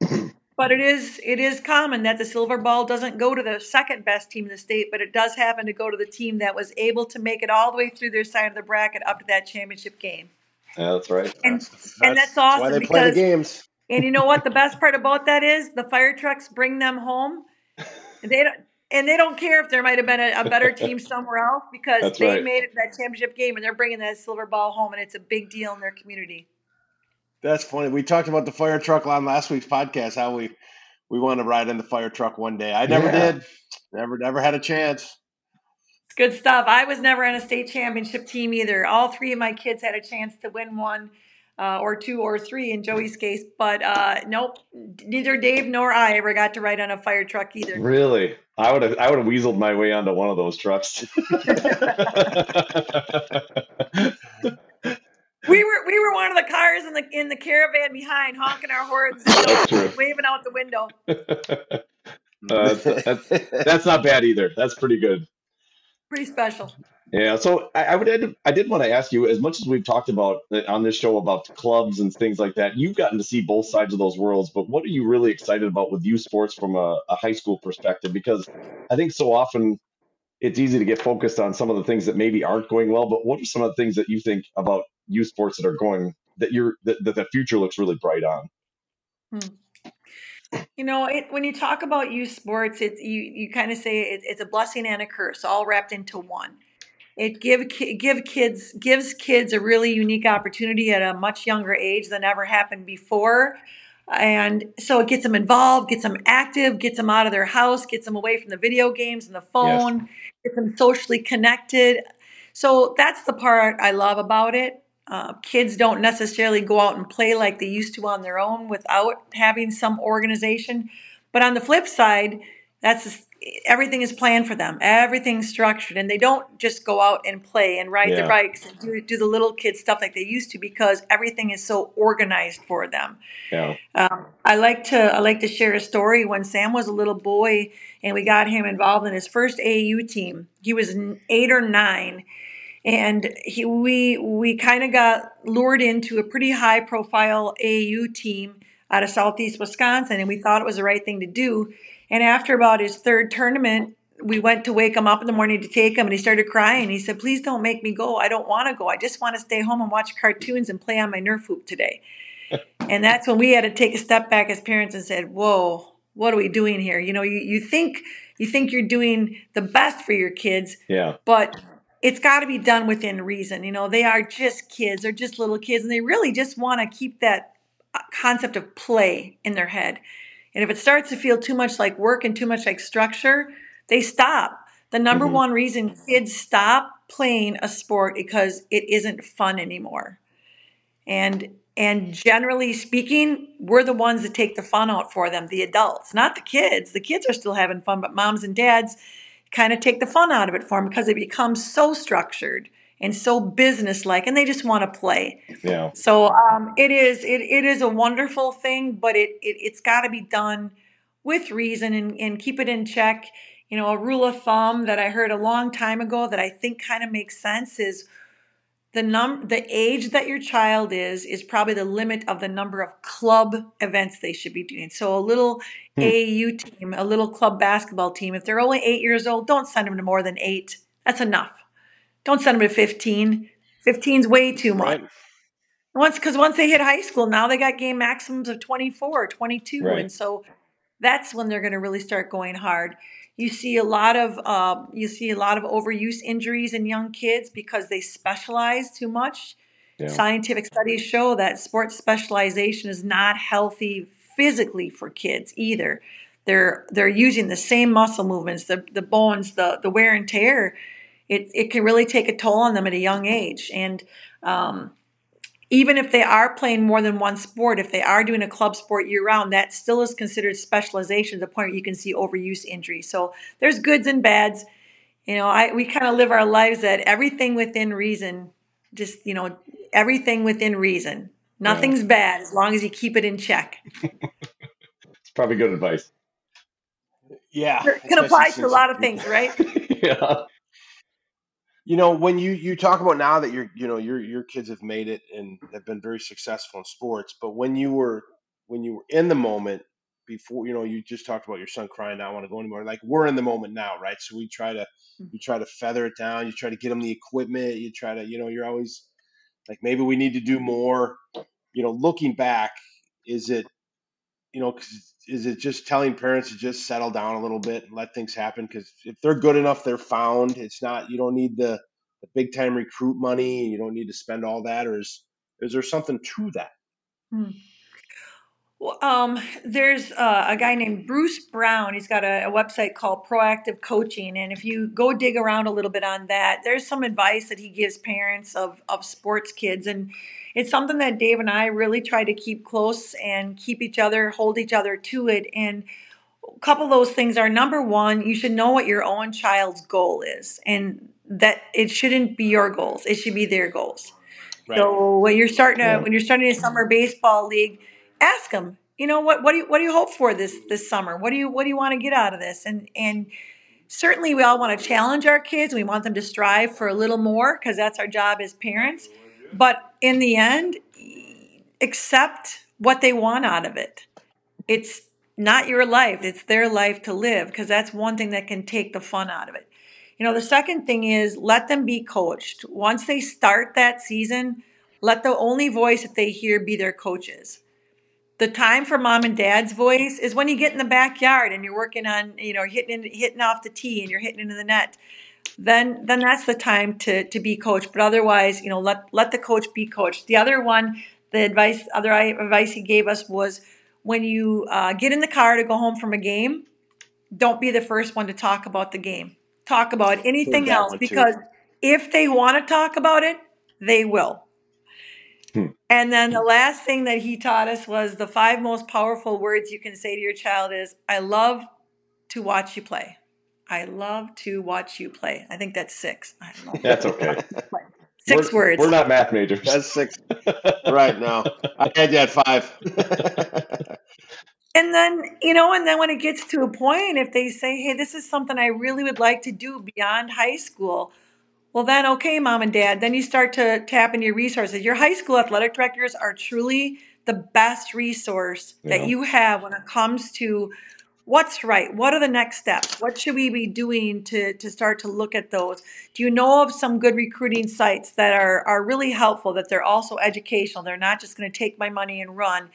yeah. But it is it is common that the silver ball doesn't go to the second best team in the state, but it does happen to go to the team that was able to make it all the way through their side of the bracket up to that championship game. Yeah, that's right. And that's, and that's awesome. That's why they because, play the games. And you know what? The best part about that is the fire trucks bring them home. They don't, and they don't care if there might have been a, a better team somewhere else because that's they right. made it that championship game and they're bringing that silver ball home, and it's a big deal in their community. That's funny. We talked about the fire truck on last week's podcast. How we we want to ride in the fire truck one day. I never yeah. did. Never, never had a chance. Good stuff. I was never on a state championship team either. All three of my kids had a chance to win one. Uh, or two or three in Joey's case. But uh, nope, neither Dave nor I ever got to ride on a fire truck either. Really? I would have I would have weaseled my way onto one of those trucks. we were we were one of the cars in the in the caravan behind, honking our horns, waving out the window. uh, that's, that's not bad either. That's pretty good. Pretty special. Yeah, so I, I would I did want to ask you as much as we've talked about uh, on this show about clubs and things like that. You've gotten to see both sides of those worlds, but what are you really excited about with youth sports from a, a high school perspective? Because I think so often it's easy to get focused on some of the things that maybe aren't going well. But what are some of the things that you think about youth sports that are going that you're that, that the future looks really bright on? Hmm. You know, it, when you talk about youth sports, it's you you kind of say it, it's a blessing and a curse, all wrapped into one. It give give kids gives kids a really unique opportunity at a much younger age than ever happened before. And so it gets them involved, gets them active, gets them out of their house, gets them away from the video games and the phone, yes. gets them socially connected. So that's the part I love about it. Uh, kids don't necessarily go out and play like they used to on their own without having some organization. But on the flip side, that's everything is planned for them. Everything's structured, and they don't just go out and play and ride yeah. their bikes and do, do the little kid stuff like they used to because everything is so organized for them. Yeah. Um, I like to I like to share a story. When Sam was a little boy, and we got him involved in his first AAU team. He was eight or nine and he, we we kind of got lured into a pretty high profile AAU team out of southeast Wisconsin, and we thought it was the right thing to do. And after about his third tournament, we went to wake him up in the morning to take him, and he started crying. He said, "Please don't make me go. I don't want to go. I just want to stay home and watch cartoons and play on my Nerf hoop today." and that's when we had to take a step back as parents and said, "Whoa." What are we doing here? You know, you, you think you think you're doing the best for your kids, yeah. But it's got to be done within reason. You know, they are just kids, they're just little kids, and they really just want to keep that uh, concept of play in their head. And if it starts to feel too much like work and too much like structure, they stop. The number mm-hmm. one reason kids stop playing a sport because it isn't fun anymore. And and generally speaking, we're the ones that take the fun out for them, the adults, not the kids. The kids are still having fun, but moms and dads kind of take the fun out of it for them because it becomes so structured and so businesslike and they just want to play. Yeah. So um, it is it, it is a wonderful thing but it, it it's got to be done with reason and, and keep it in check. You know a rule of thumb that i heard a long time ago that i think kind of makes sense is the num the age that your child is is probably the limit of the number of club events they should be doing. So a little Hmm. AAU team, a little club basketball team, if they're only eight years old, don't send them to more than eight. That's enough. Don't send them to 15. 15's way too much. Right. Once because once they hit high school, now they got game maximums of 24, 22. Right. And so that's when they're going to really start going hard. You see a lot of uh, you see a lot of overuse injuries in young kids because they specialize too much. Yeah. Scientific studies show that sports specialization is not healthy physically for kids either. They're they're using the same muscle movements, the the bones, the the wear and tear. It it can really take a toll on them at a young age. And um, even if they are playing more than one sport, if they are doing a club sport year round, that still is considered specialization to the point where you can see overuse injuries. So there's goods and bads. You know, I we kind of live our lives at everything within reason. Just you know, everything within reason. Yeah. Nothing's bad as long as you keep it in check. It's probably good advice. Yeah. It can apply to a lot of things, right? yeah. You know, when you you talk about now that your you know your your kids have made it and have been very successful in sports, but when you were when you were in the moment before, you know, you just talked about your son crying, I don't want to go anymore. Like we're in the moment now, right? So we try to mm-hmm. you try to feather it down, you try to get them the equipment, you try to, you know, you're always like maybe we need to do more. You know, looking back, is it you know, 'cause is it just telling parents to just settle down a little bit and let things happen? Because if they're good enough, they're found. It's not you don't need the, the big time recruit money. You don't need to spend all that. Or is is there something to that? Hmm. Well, um, there's uh, a guy named Bruce Brown. He's got a, a website called Proactive Coaching, and if you go dig around a little bit on that, there's some advice that he gives parents of of sports kids, and it's something that Dave and I really try to keep close and keep each other, hold each other to it. And a couple of those things are number one, you should know what your own child's goal is, and that it shouldn't be your goals; it should be their goals. Right. So when you're starting Yeah. a when you're starting a summer baseball league, ask them. You know what? What do you what do you hope for this this summer? What do you what do you want to get out of this? And and certainly we all want to challenge our kids. We want them to strive for a little more because that's our job as parents. But in the end, accept what they want out of it. It's not your life; it's their life to live because that's one thing that can take the fun out of it. You know, the second thing is let them be coached. Once they start that season, let the only voice that they hear be their coaches. The time for mom and dad's voice is when you get in the backyard and you're working on, you know, hitting hitting off the tee and you're hitting into the net. Then then that's the time to to be coached. But otherwise, you know, let let the coach be coached. The other one, the advice other advice he gave us was when you uh, get in the car to go home from a game, don't be the first one to talk about the game. Talk about anything else one, too. because if they want to talk about it, they will. Hmm. And then the last thing that he taught us was the five most powerful words you can say to your child is I love to watch you play. I love to watch you play. I think that's six. I don't know. That's okay. 6 We're- words. We're not math majors. That's six. right now, I had you at five. And then, you know, and then when it gets to a point, if they say, hey, this is something I really would like to do beyond high school, well, then, okay, mom and dad, then you start to tap into your resources. Your high school athletic directors are truly the best resource Yeah. that you have when it comes to what's right what are the next steps what should we be doing to, to start to look at those. Do you know of some good recruiting sites that are, are really helpful that they're also educational they're not just going to take my money and run?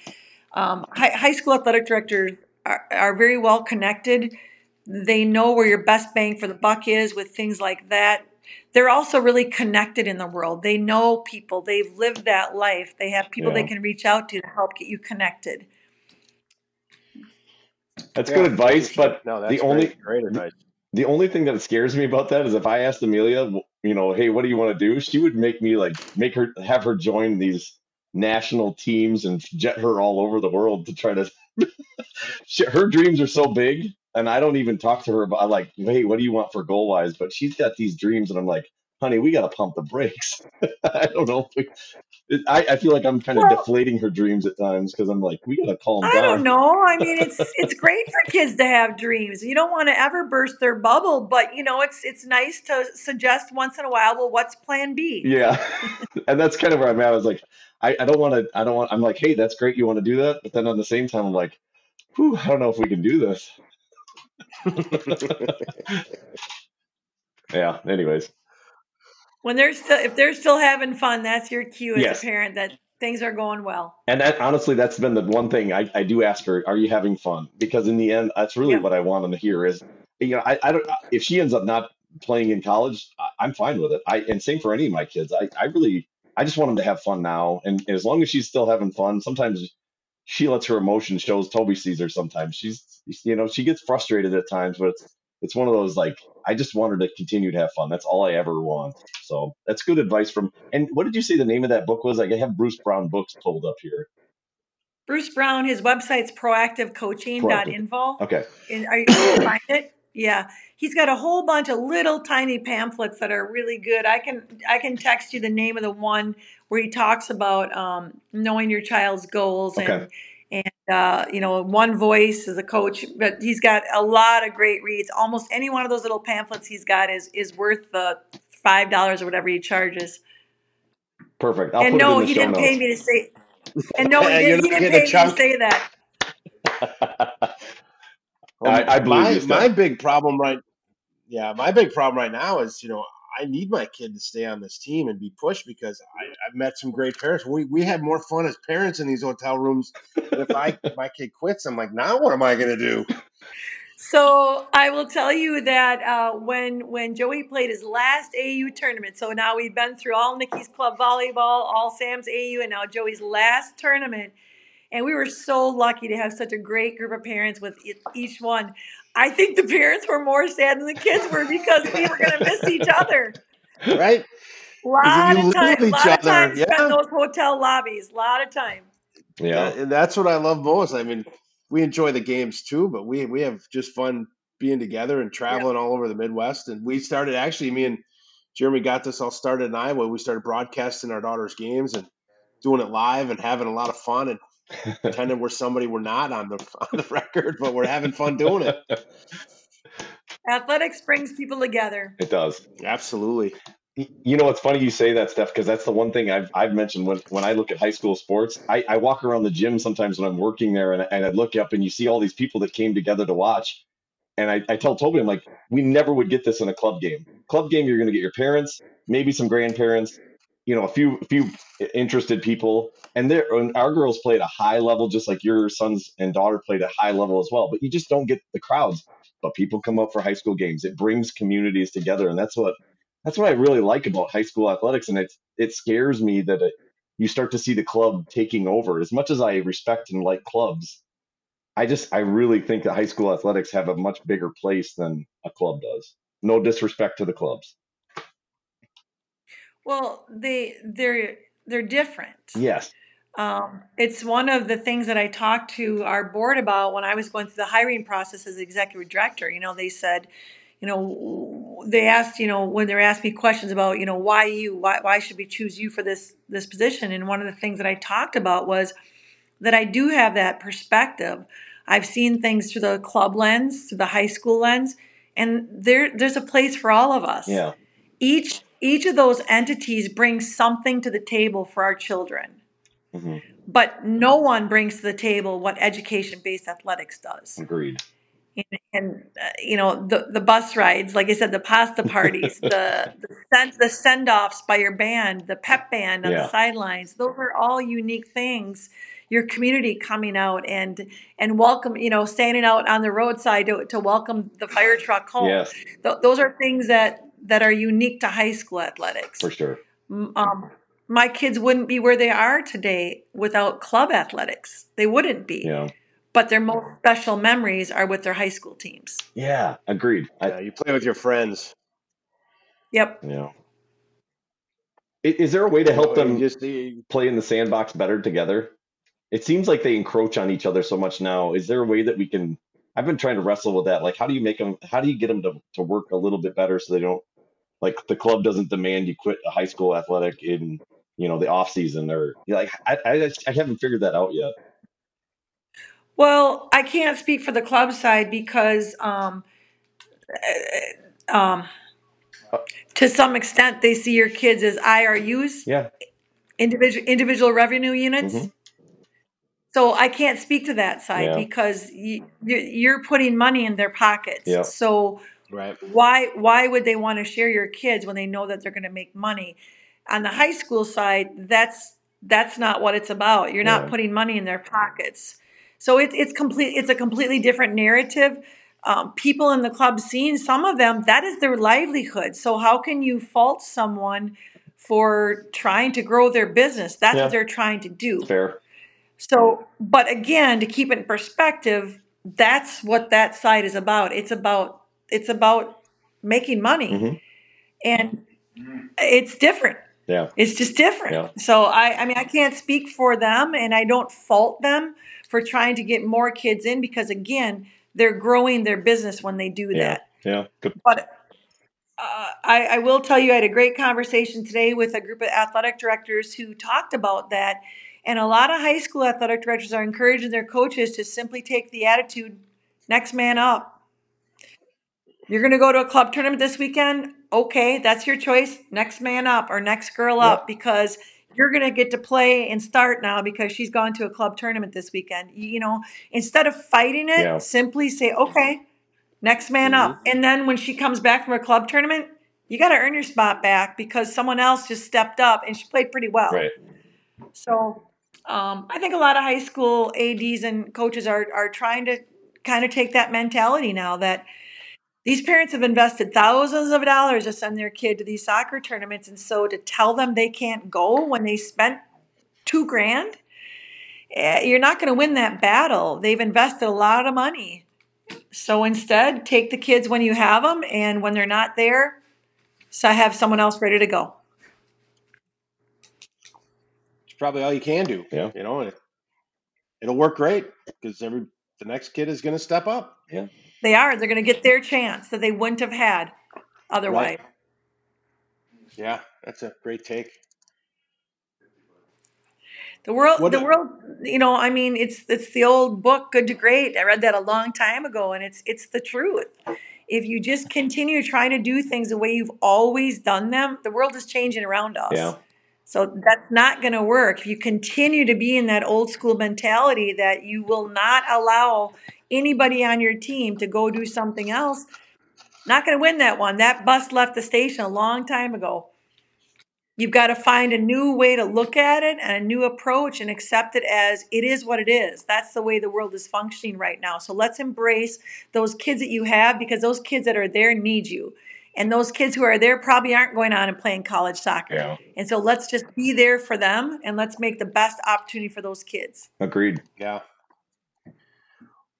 Um, high, high school athletic directors are, are very well connected. They know where your best bang for the buck is with things like that they're also really connected in the world they know people they've lived that life they have people Yeah. they can reach out to to help get you connected That's Yeah, good advice, but no, that's the only great, great advice. the only thing that scares me about that is if I asked Amelia, you know, hey, what do you want to do? She would make me like make her have her join these national teams and jet her all over the world to try to. She- her dreams are so big, and I don't even talk to her about like, hey, what do you want for goal wise? But she's got these dreams, and I'm like, honey, we got to pump the brakes. I don't know. We, I, I feel like I'm kind of Well, deflating her dreams at times because I'm like, we got to calm I don't down. know. I mean, it's it's great for kids to have dreams. You don't want to ever burst their bubble, but you know, it's it's nice to suggest once in a while, well, what's plan B? Yeah. And that's kind of where I'm at. I was like, I, I don't want to, I don't want, I'm like, hey, that's great. You want to do that. But then at the same time, I'm like, whew, I don't know if we can do this. Yeah. Anyways. When they're still if they're still having fun, that's your cue as a parent that things are going well. And that honestly, that's been the one thing I, I do ask her, are you having fun? Because in the end, that's really Yeah. what I want them to hear is, you know, I, I don't, if she ends up not playing in college, I, I'm fine with it. I, and same for any of my kids. I, I really, I just want them to have fun now. And as long as she's still having fun, sometimes she lets her emotion shows. Toby sees her sometimes. She's, you know, she gets frustrated at times, but it's, it's one of those like, I just want her to continue to have fun. That's all I ever want. So that's good advice from, and what did you say the name of that book was? Like I have Bruce Brown books pulled up here. Bruce Brown, his website's proactivecoaching.info. Okay. And are you can find it? Yeah. He's got a whole bunch of little tiny pamphlets that are really good. I can I can text you the name of the one where he talks about um, knowing your child's goals Okay. and and uh, you know one voice as a coach. But he's got a lot of great reads. Almost any one of those little pamphlets he's got is is worth the five dollars or whatever he charges. Perfect. I'll and no, he didn't pay me to say. And no, he didn't. He didn't pay me to say that. Well, I, I believe my you, my big problem right yeah, my big problem right now is, you know, I need my kid to stay on this team and be pushed because I, I've met some great parents. We we have more fun as parents in these hotel rooms. And if I my kid quits, I'm like, now what am I gonna do? So I will tell you that uh, when when Joey played his last AAU tournament, so now we've been through all Nikki's club volleyball, all Sam's AAU, and now Joey's last tournament, and we were so lucky to have such a great group of parents with each one. I think the parents were more sad than the kids were because we were going to miss each other. Right? A lot of live time, with each lot of other, time yeah. in those hotel lobbies. A lot of time. Yeah. And that's what I love most. I mean, we enjoy the games too, but we we have just fun being together and Yeah. traveling all over the Midwest. And we started actually, me and Jeremy got this all started in Iowa. We started broadcasting our daughter's games and doing it live and having a lot of fun and pretending we're somebody we're not on the on the record, but we're having fun doing it. Athletics brings people together. It does. Absolutely. You know, it's funny you say that, Steph, because that's the one thing I've I've mentioned when when I look at high school sports. I, I walk around the gym sometimes when I'm working there, and, and I look up and you see all these people that came together to watch. And I, I tell Toby, I'm like, we never would get this in a club game. Club game, you're going to get your parents, maybe some grandparents, you know, a few a few interested people, and there and our girls play at a high level, just like your sons and daughter played a high level as well. But you just don't get the crowds. But people come up for high school games. It brings communities together, and that's what that's what I really like about high school athletics, and it it scares me that it, you start to see the club taking over. As much as I respect and like clubs, I just I really think that high school athletics have a much bigger place than a club does. No disrespect to the clubs. Well, they they're they're different. Yes. Um, it's one of the things that I talked to our board about when I was going through the hiring process as executive director. You know, they said, you know, they asked, you know, when they asked me questions about, you know, why you, why, why should we choose you for this this position? And one of the things that I talked about was that I do have that perspective. I've seen things through the club lens, through the high school lens, and there there's a place for all of us. Yeah. Each each of those entities brings something to the table for our children hmm but no one brings to the table what education-based athletics does. Agreed. And, and uh, you know the the bus rides, like I said, the pasta parties, the the send the send offs by your band, the pep band on the sidelines. Those are all unique things. Your community coming out and and welcome, you know, standing out on the roadside to, to welcome the fire truck home. Yes, Th- those are things that that are unique to high school athletics. for sure. Um, my kids wouldn't be where they are today without club athletics. They wouldn't be. Yeah. But their most special memories are with their high school teams. Yeah. Agreed. Yeah, you play with your friends. Yep. yeah. Is there a way to help know, you them just play in the sandbox better together? It seems like they encroach on each other so much now. Is there a way that we can? I've been trying to wrestle with that. Like, how do you make them? How do you get them to, to work a little bit better so they don't like the club doesn't demand you quit a high school athletic in you know the off season or like I, I I haven't figured that out yet. Well, I can't speak for the club side because um, um, to some extent they see your kids as IRUs, Yeah. individual individual revenue units. hmm So I can't speak to that side Yeah. because you, you're putting money in their pockets. Yeah. So Right. why why would they want to share your kids when they know that they're going to make money? On the high school side, that's that's not what it's about. You're not Yeah. putting money in their pockets. So it, it's complete. It's a completely different narrative. Um, people in the club scene, some of them, that is their livelihood. So how can you fault someone for trying to grow their business? That's Yeah. what they're trying to do. Fair. So, but again, to keep it in perspective, that's what that side is about. It's about it's about making money, hmm and it's different. Yeah. It's just different. Yeah. So I, I mean, I can't speak for them, and I don't fault them for trying to get more kids in because again, they're growing their business when they do Yeah. that. Yeah. Good. But uh, I, I will tell you, I had a great conversation today with a group of athletic directors who talked about that. And a lot of high school athletic directors are encouraging their coaches to simply take the attitude next man up. You're going to go to a club tournament this weekend? Okay, that's your choice. Next man up or next girl Yep. up because you're going to get to play and start now because she's gone to a club tournament this weekend. You know, instead of fighting it, Yeah. simply say, okay, next man hmm up. And then when she comes back from a club tournament, you got to earn your spot back because someone else just stepped up and she played pretty well. Right. So um, I think a lot of high school ads and coaches are are trying to kind of take that mentality now that these parents have invested thousands of dollars to send their kid to these soccer tournaments, and so to tell them they can't go when they spent two grand, eh, you're not going to win that battle. They've invested a lot of money. So instead, take the kids when you have them, and when they're not there, so I have someone else ready to go. It's probably all you can do. Yeah. You know, it, it'll work great because every the next kid is going to step up. Yeah. They are. They're going to get their chance that they wouldn't have had otherwise. Right. Yeah, that's a great take. The world, What? the world, you know, I mean, it's it's the old book, Good to Great. I read that a long time ago, and it's it's the truth. If you just continue trying to do things the way you've always done them, the world is changing around us. Yeah. So that's not going to work. If you continue to be in that old school mentality that you will not allow anybody on your team to go do something else, not going to win that one. That bus left the station a long time ago. You've got to find a new way to look at it and a new approach and accept it as it is what it is. That's the way the world is functioning right now. So let's embrace those kids that you have because those kids that are there need you. And those kids who are there probably aren't going on and playing college soccer. Yeah. And so let's just be there for them and let's make the best opportunity for those kids. Agreed. Yeah.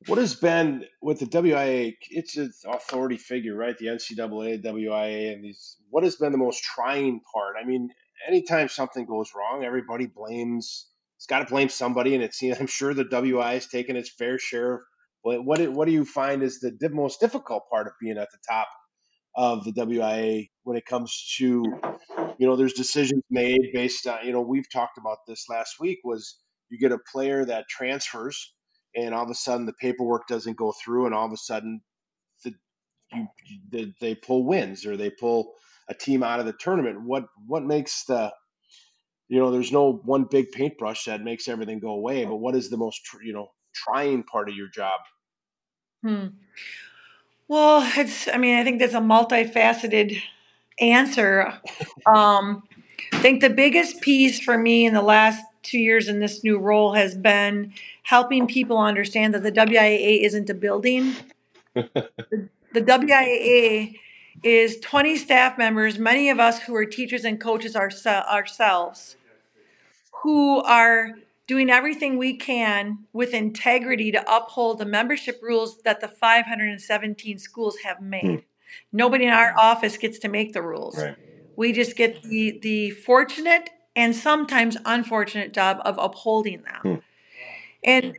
What has been with the WIAA? It's an authority figure, right? The NCAA, WIAA, and these. What has been the most trying part? I mean, anytime something goes wrong, everybody blames. It's got to blame somebody, and it's. I'm sure the WIAA has taken its fair share. What what do- what do you find is the most difficult part of being at the top of the WIAA when it comes to, you know, there's decisions made based on, you know, we've talked about this last week. Was you get a player that transfers and all of a sudden the paperwork doesn't go through and all of a sudden the, you, they, they pull wins or they pull a team out of the tournament what what makes the you know there's no one big paintbrush that makes everything go away but what is the most you know trying part of your job Hmm. Well, it's, I mean, I think that's a multifaceted answer. Um, I think the biggest piece for me in the last two years in this new role has been helping people understand that the WIAA isn't a building. The, the WIAA is 20 staff members, many of us who are teachers and coaches ourse- ourselves, who are doing everything we can with integrity to uphold the membership rules that the 517 schools have made. Hmm. Nobody in our office gets to make the rules. Right. We just get the the fortunate and sometimes unfortunate job of upholding them. Hmm. And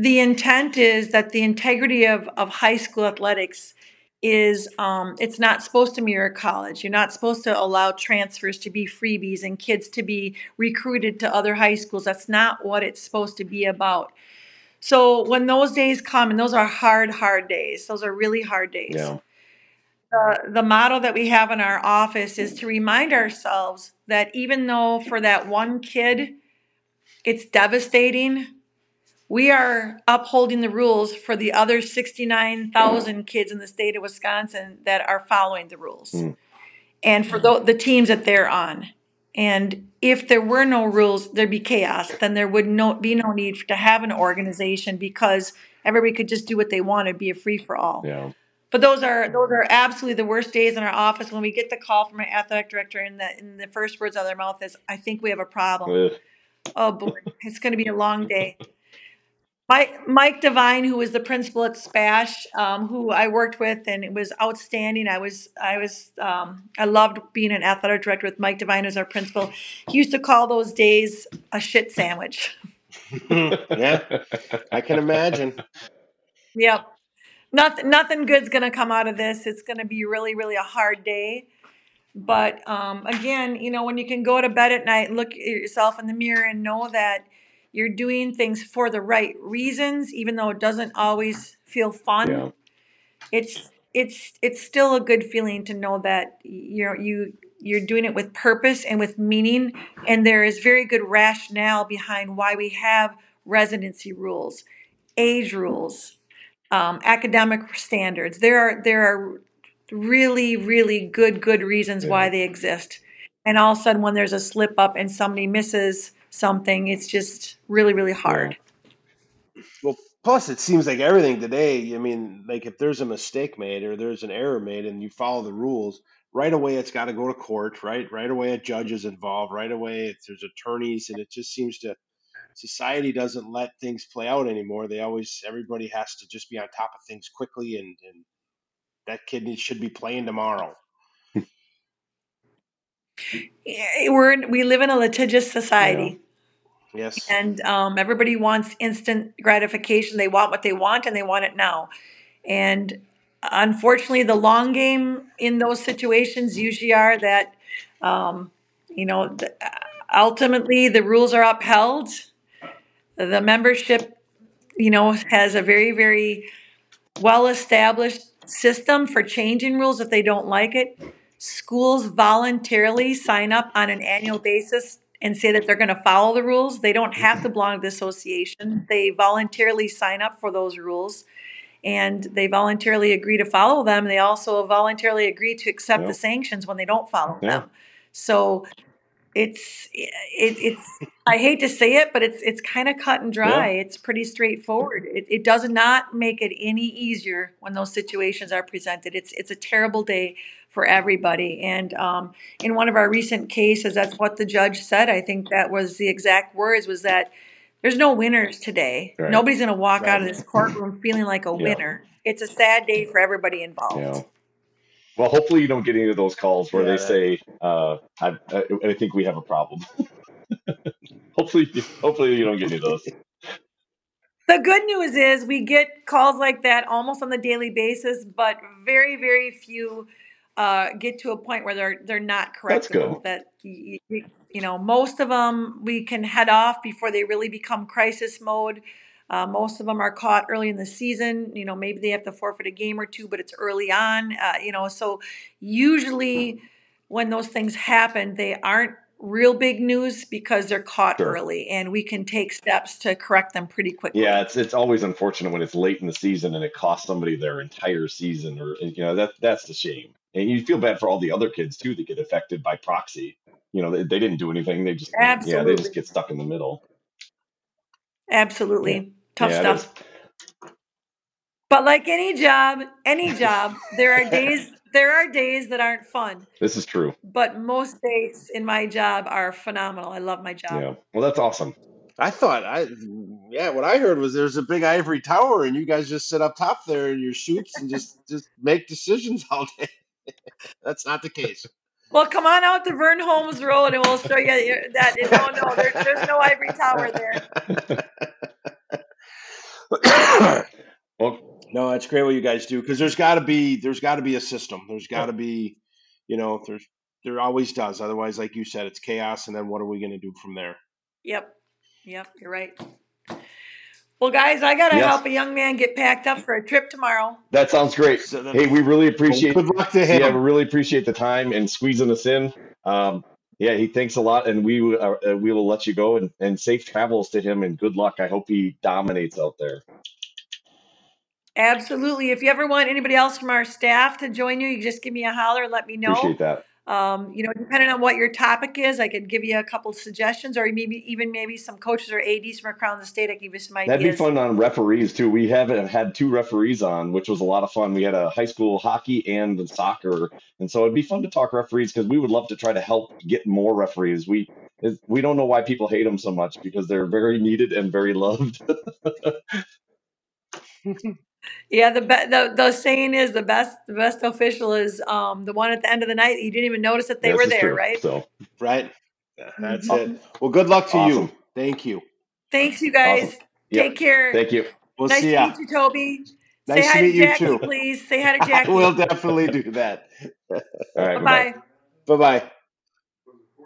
the intent is that the integrity of, of high school athletics is um, it's not supposed to mirror college. You're not supposed to allow transfers to be freebies and kids to be recruited to other high schools. That's not what it's supposed to be about. So when those days come, and those are hard, hard days, those are really hard days. Yeah. The, the motto that we have in our office is to remind ourselves that even though for that one kid it's devastating, we are upholding the rules for the other 69,000 kids in the state of Wisconsin that are following the rules Mm. and for the, the teams that they're on. And if there were no rules, there'd be chaos. Then there would no, be no need to have an organization because everybody could just do what they wanted, be a free for all. Yeah. But those are those are absolutely the worst days in our office when we get the call from an athletic director and the and the first words out of their mouth is, "I think we have a problem." Ugh. Oh boy, it's going to be a long day. Mike, Mike Devine, who was the principal at SPASH, um, who I worked with, and it was outstanding. I was, I was, um, I loved being an athletic director with Mike Devine as our principal. He used to call those days a shit sandwich. yeah, I can imagine. Yep, nothing, nothing good's going to come out of this. It's going to be really, really a hard day. But um, again, you know, when you can go to bed at night and look at yourself in the mirror and know that you're doing things for the right reasons, even though it doesn't always feel fun, Yeah. it's it's it's still a good feeling to know that you're you you're doing it with purpose and with meaning, and there is very good rationale behind why we have residency rules, age rules, um, academic standards. There are there are really really good good reasons why they exist, and all of a sudden when there's a slip up and somebody misses something, it's just really really Yeah. hard. Well, plus it seems like everything today. I mean, like if there's a mistake made or there's an error made, and you follow the rules, right away it's got to go to court. Right, right away a judge is involved. Right away there's attorneys, and it just seems to society doesn't let things play out anymore. They always everybody has to just be on top of things quickly, and and that kid should be playing tomorrow. We're we live in a litigious Yeah. society. Yes. and um, everybody wants instant gratification. They want what they want, and they want it now. And unfortunately, the long game in those situations usually are that, um, you know, the, ultimately the rules are upheld. The membership, you know, has a very, very well established system for changing rules if they don't like it. Schools voluntarily sign up on an annual basis and say that they're going to follow the rules. They don't have to belong to the association. They voluntarily sign up for those rules and they voluntarily agree to follow them. They also voluntarily agree to accept the sanctions when they don't follow Yeah. them. So it's it, it's I hate to say it, but it's it's kind of cut and dry. Yeah. It's pretty straightforward. It, it does not make it any easier when those situations are presented. It's it's a terrible day for everybody. And um, in one of our recent cases, that's what the judge said. I think that was the exact words was that there's no winners today. Right. Nobody's going to walk out of this courtroom feeling like a Yeah. winner. It's a sad day for everybody involved. Yeah. Well, hopefully you don't get any of those calls where Yeah, they say, uh, I, I, "I think we have a problem." hopefully, hopefully you don't get any of those. The good news is we get calls like that almost on the daily basis, but very, very few uh, get to a point where they're they're not That's correctable. good. That you, you know, most of them we can head off before they really become crisis mode. Uh, most of them are caught early in the season. You know, maybe they have to forfeit a game or two, but it's early on. Uh, you know, so usually when those things happen, they aren't real big news because they're caught Sure. early, and we can take steps to correct them pretty quickly. Yeah, it's it's always unfortunate when it's late in the season and it costs somebody their entire season, or you know that that's the shame. And you feel bad for all the other kids too that get affected by proxy. You know, they, they didn't do anything; they just yeah, they just get stuck in the middle. Absolutely. Tough Yeah, stuff. But like any job, any job, there are days there are days that aren't fun. This is true. But most days in my job are phenomenal. I love my job. Yeah. Well, that's awesome. I thought I yeah, what I heard was there's a big ivory tower and you guys just sit up top there in your suits and just just make decisions all day. That's not the case. Well, come on out to Vern Holmes Road and we'll show you your- that. Oh, no, no, there, there's no ivory tower there. Well, No, it's great what you guys do because there's got to be there's got to be a system. There's got to be, you know, there's there always does. Otherwise, like you said, it's chaos, and then what are we going to do from there? Yep. Yep. You're right. Well, guys, I got to Yes, help a young man get packed up for a trip tomorrow. that sounds great. So Hey, we really well, appreciate good luck to yeah, we him. really appreciate the time and squeezing us in. Um, yeah, he thanks a lot, and we uh, uh, we will let you go and, and safe travels to him and good luck. I hope he dominates out there. Absolutely. If you ever want anybody else from our staff to join you, you just give me a holler let me know. Appreciate that. Um, you know, depending on what your topic is, I could give you a couple suggestions, or maybe even maybe some coaches or ads from around the state. I can give you some ideas. That'd be fun on referees too. We haven't had two referees on, which was a lot of fun. We had a high school hockey and soccer, and so it'd be fun to talk referees because we would love to try to help get more referees. We we don't know why people hate them so much because they're very needed and very loved. Yeah, the, be- the the saying is the best the best official is um the one at the end of the night. You didn't even notice that they this were is there, true. right? So right? Yeah, That's hmm it. Well, good luck to you. awesome, Thank you. Thanks, you awesome. guys. Yep. Take care. Thank you. We'll Nice see to ya. meet you, Toby. Say Nice to hi meet to you Jackie, too. please. Say hi to I will Jackie. definitely do that. All right. Bye Bye bye. bye. bye bye.